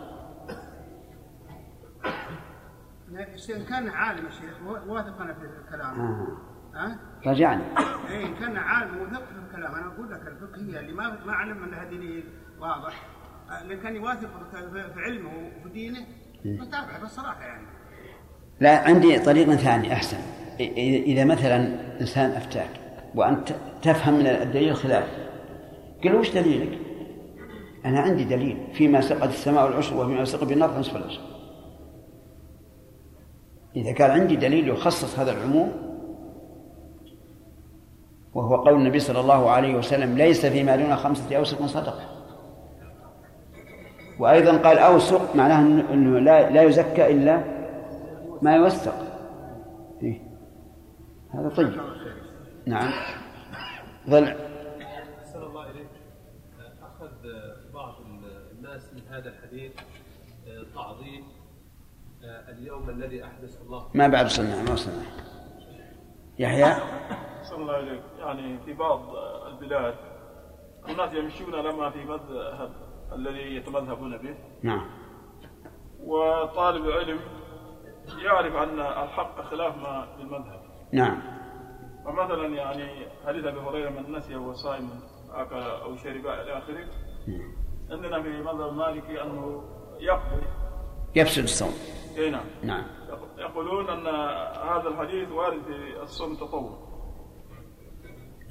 إن كان عالم يا شيخ واثق أنا في الكلام. آه. ها؟ رجعني اي إن كان عالم وثق في الكلام أنا أقول لك الفقهيه اللي ما ما علم انها دليل واضح. آه، لأن كان يواثق في علمه وفي دينه متابعه بالصراحه يعني. لا عندي طريق ثاني أحسن. إذا مثلا إنسان أفتاك وأنت تفهم من الدليل الخلاف قل وش دليلك؟ أنا عندي دليل فيما سقط السماء العشر وفيما سقط بالنار نصف العشر إذا كان عندي دليل يخصص هذا العموم وهو قول النبي صلى الله عليه وسلم ليس فيما دون خمسة أوسق صدقة وأيضا قال أوسق معناه أنه لا, لا يزكى إلا ما إيه؟ هذا طيب. نعم. ضلع أحسن الله إليك. أخذ بعض الناس من هذا الحديث تعظيم اليوم الذي أحدث الله. ما بعد وصلنا ما وصلنا يحيى؟ صلى الله عليك يعني في بعض البلاد الناس يمشون لما في مذهب الذي يتمذهبون به. نعم. وطالب العلم يعرف أن الحق خلاف ما في المذهب. نعم. فمثلا يعني حديث أبي هريرة من نسي وهو صائم أكل أو شرب إلى آخره. عندنا في مذهب المالكي أنه يقضي. يفسد الصوم. أي نعم. نعم. يقولون أن هذا الحديث وارد في الصوم التطوع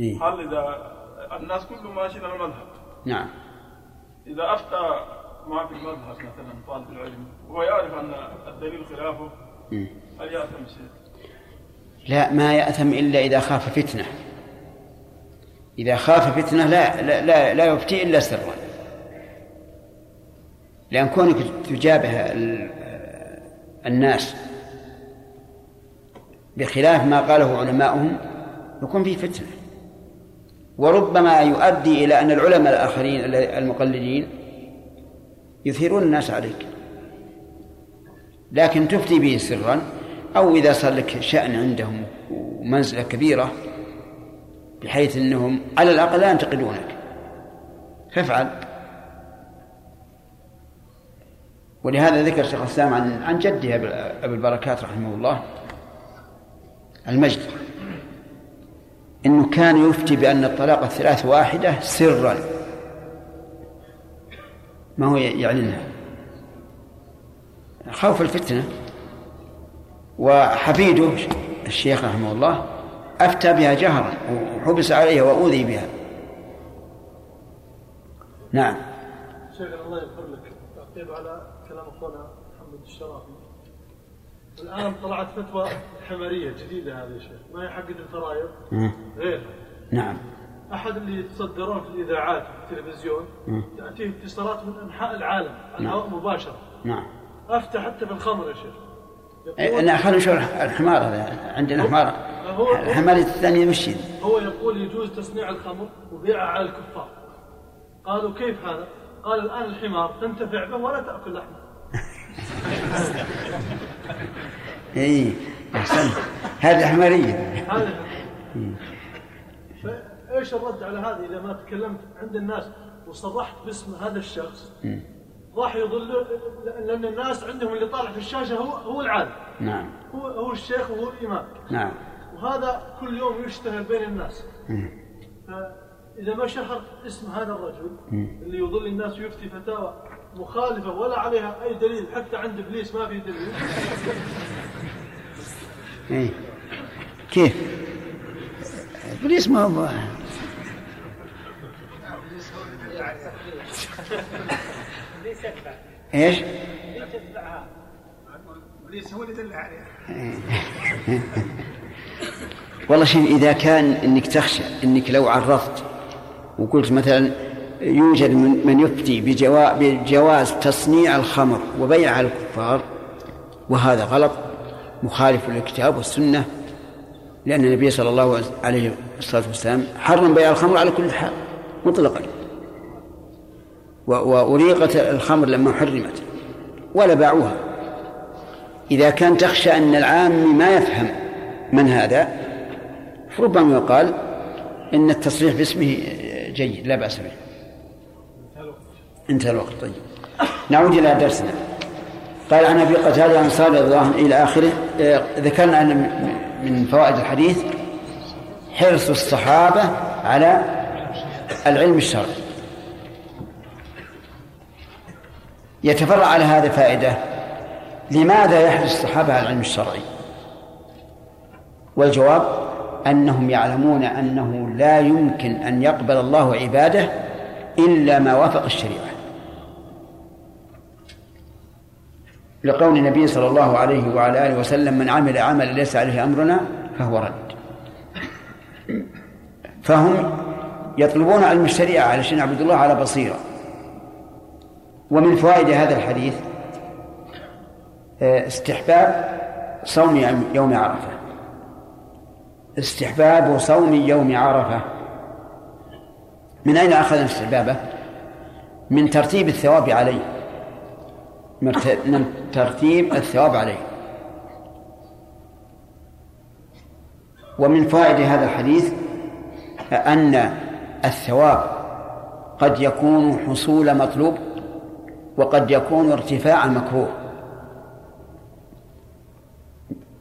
إيه؟ هل إذا الناس كلهم ماشيين على المذهب. نعم. إذا أفتى ما في المذهب مثلا طالب العلم وهو يعرف أن الدليل خلافه. هل يأثم شيء؟ لا ما يأثم إلا إذا خاف فتنة. إذا خاف فتنة لا لا لا, لا يفتي إلا سرا. لأن كونك تجابه ال- الناس بخلاف ما قاله علماؤهم يكون فيه فتنة. وربما يؤدي إلى أن العلماء الآخرين المقلدين يثيرون الناس عليك. لكن تفتي به سرا أو إذا صار لك شأن عندهم ومنزلة كبيرة بحيث أنهم على الأقل لا ينتقدونك. فافعل. ولهذا ذكر شيخ الإسلام عن عن جده أبي البركات رحمه الله المجد. أنه كان يفتي بأن الطلاق الثلاث واحدة سرا. ما هو يعلنها. خوف الفتنة. وحفيده الشيخ رحمه الله أفتى بها جهرا وحبس عليها وأوذي بها. نعم. شيخ الله يغفر لك. تعقيب على كلام أخونا محمد الشرافي. الآن طلعت فتوى حمارية جديدة هذه يا شيخ. ما هي حقت الفرايض. غيرها. نعم. أحد اللي يتصدرون في الإذاعات في التلفزيون مم. تاتيه اتصالات من أنحاء العالم. على نعم. الهواء مباشرة. نعم. أفتى حتى في الخمر يا شيخ. أنا خلينا نشوف الحمار هذا؟ عندنا حمار. الحمار الثاني مش هو يقول يجوز تصنيع الخمر وبيعها على الكفار. قالوا كيف هذا؟ قال الآن الحمار تنتفع به ولا تأكل لحمه. [LAUGHS] اي أحسن. هذه حمارية. هذا فإيش الرد على هذه إذا ما تكلمت عند الناس وصرحت باسم هذا الشخص؟ راح يضل لأن الناس عندهم اللي طالع في الشاشة هو هو العالم نعم هو هو الشيخ وهو الإمام نعم وهذا كل يوم يشتهر بين الناس. فإذا ما شهرت اسم هذا الرجل. اللي يضل الناس ويفتي فتاوى مخالفة ولا عليها أي دليل حتى عند إبليس ما في دليل [LAUGHS] إيه. كيف؟ إبليس ما هو إيش؟ ابليس هو اللي دل عليها والله شوف إذا كان إنك تخشى إنك لو عرضت وقلت مثلا يوجد من من يفتي بجوا- بجواز تصنيع الخمر وبيعها الكفار وهذا غلط مخالف للكتاب والسنة لأن النبي صلى الله عليه الصلاه والسلام حرم بيع الخمر على كل حال مطلقا وأريقت الخمر لما حرمت ولا باعوها. إذا كان تخشى أن العام ما يفهم من هذا ربما يقال إن التصريح باسمه جيد لا بأس به. انتهى الوقت. طيب. نعود إلى درسنا. قال عن أبي قتادة عن صالح رضي الله عنه إلى آخره آه، ذكرنا أن من فوائد الحديث حرص الصحابة على العلم الشرعي. يتفرع على هذا فائدة. لماذا يحرص الصحابة على العلم الشرعي؟ والجواب أنهم يعلمون أنه لا يمكن أن يقبل الله عباده إلا ما وافق الشريعة. لقول النبي صلى الله عليه وعلى آله وسلم من عمل عملا ليس عليه أمرنا فهو رد. فهم يطلبون علم الشريعة علشان يعبدوا الله على بصيرة. ومن فوائد هذا الحديث آه، استحباب صوم يوم- عرفة. استحباب صوم يوم عرفة. من أين أخذنا استحبابه؟ من ترتيب الثواب عليه. من ترتيب الثواب عليه. ومن فوائد هذا الحديث أن الثواب قد يكون حصول مطلوب وقد يكون ارتفاع مكروه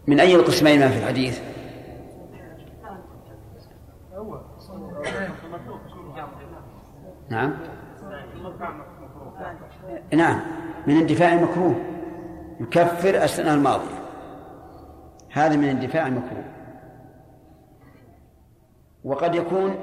من أي القسمين ما في الحديث؟ نعم. نعم. من اندفاع المكروه. يكفر السنة الماضية. هذا من اندفاع المكروه. وقد يكون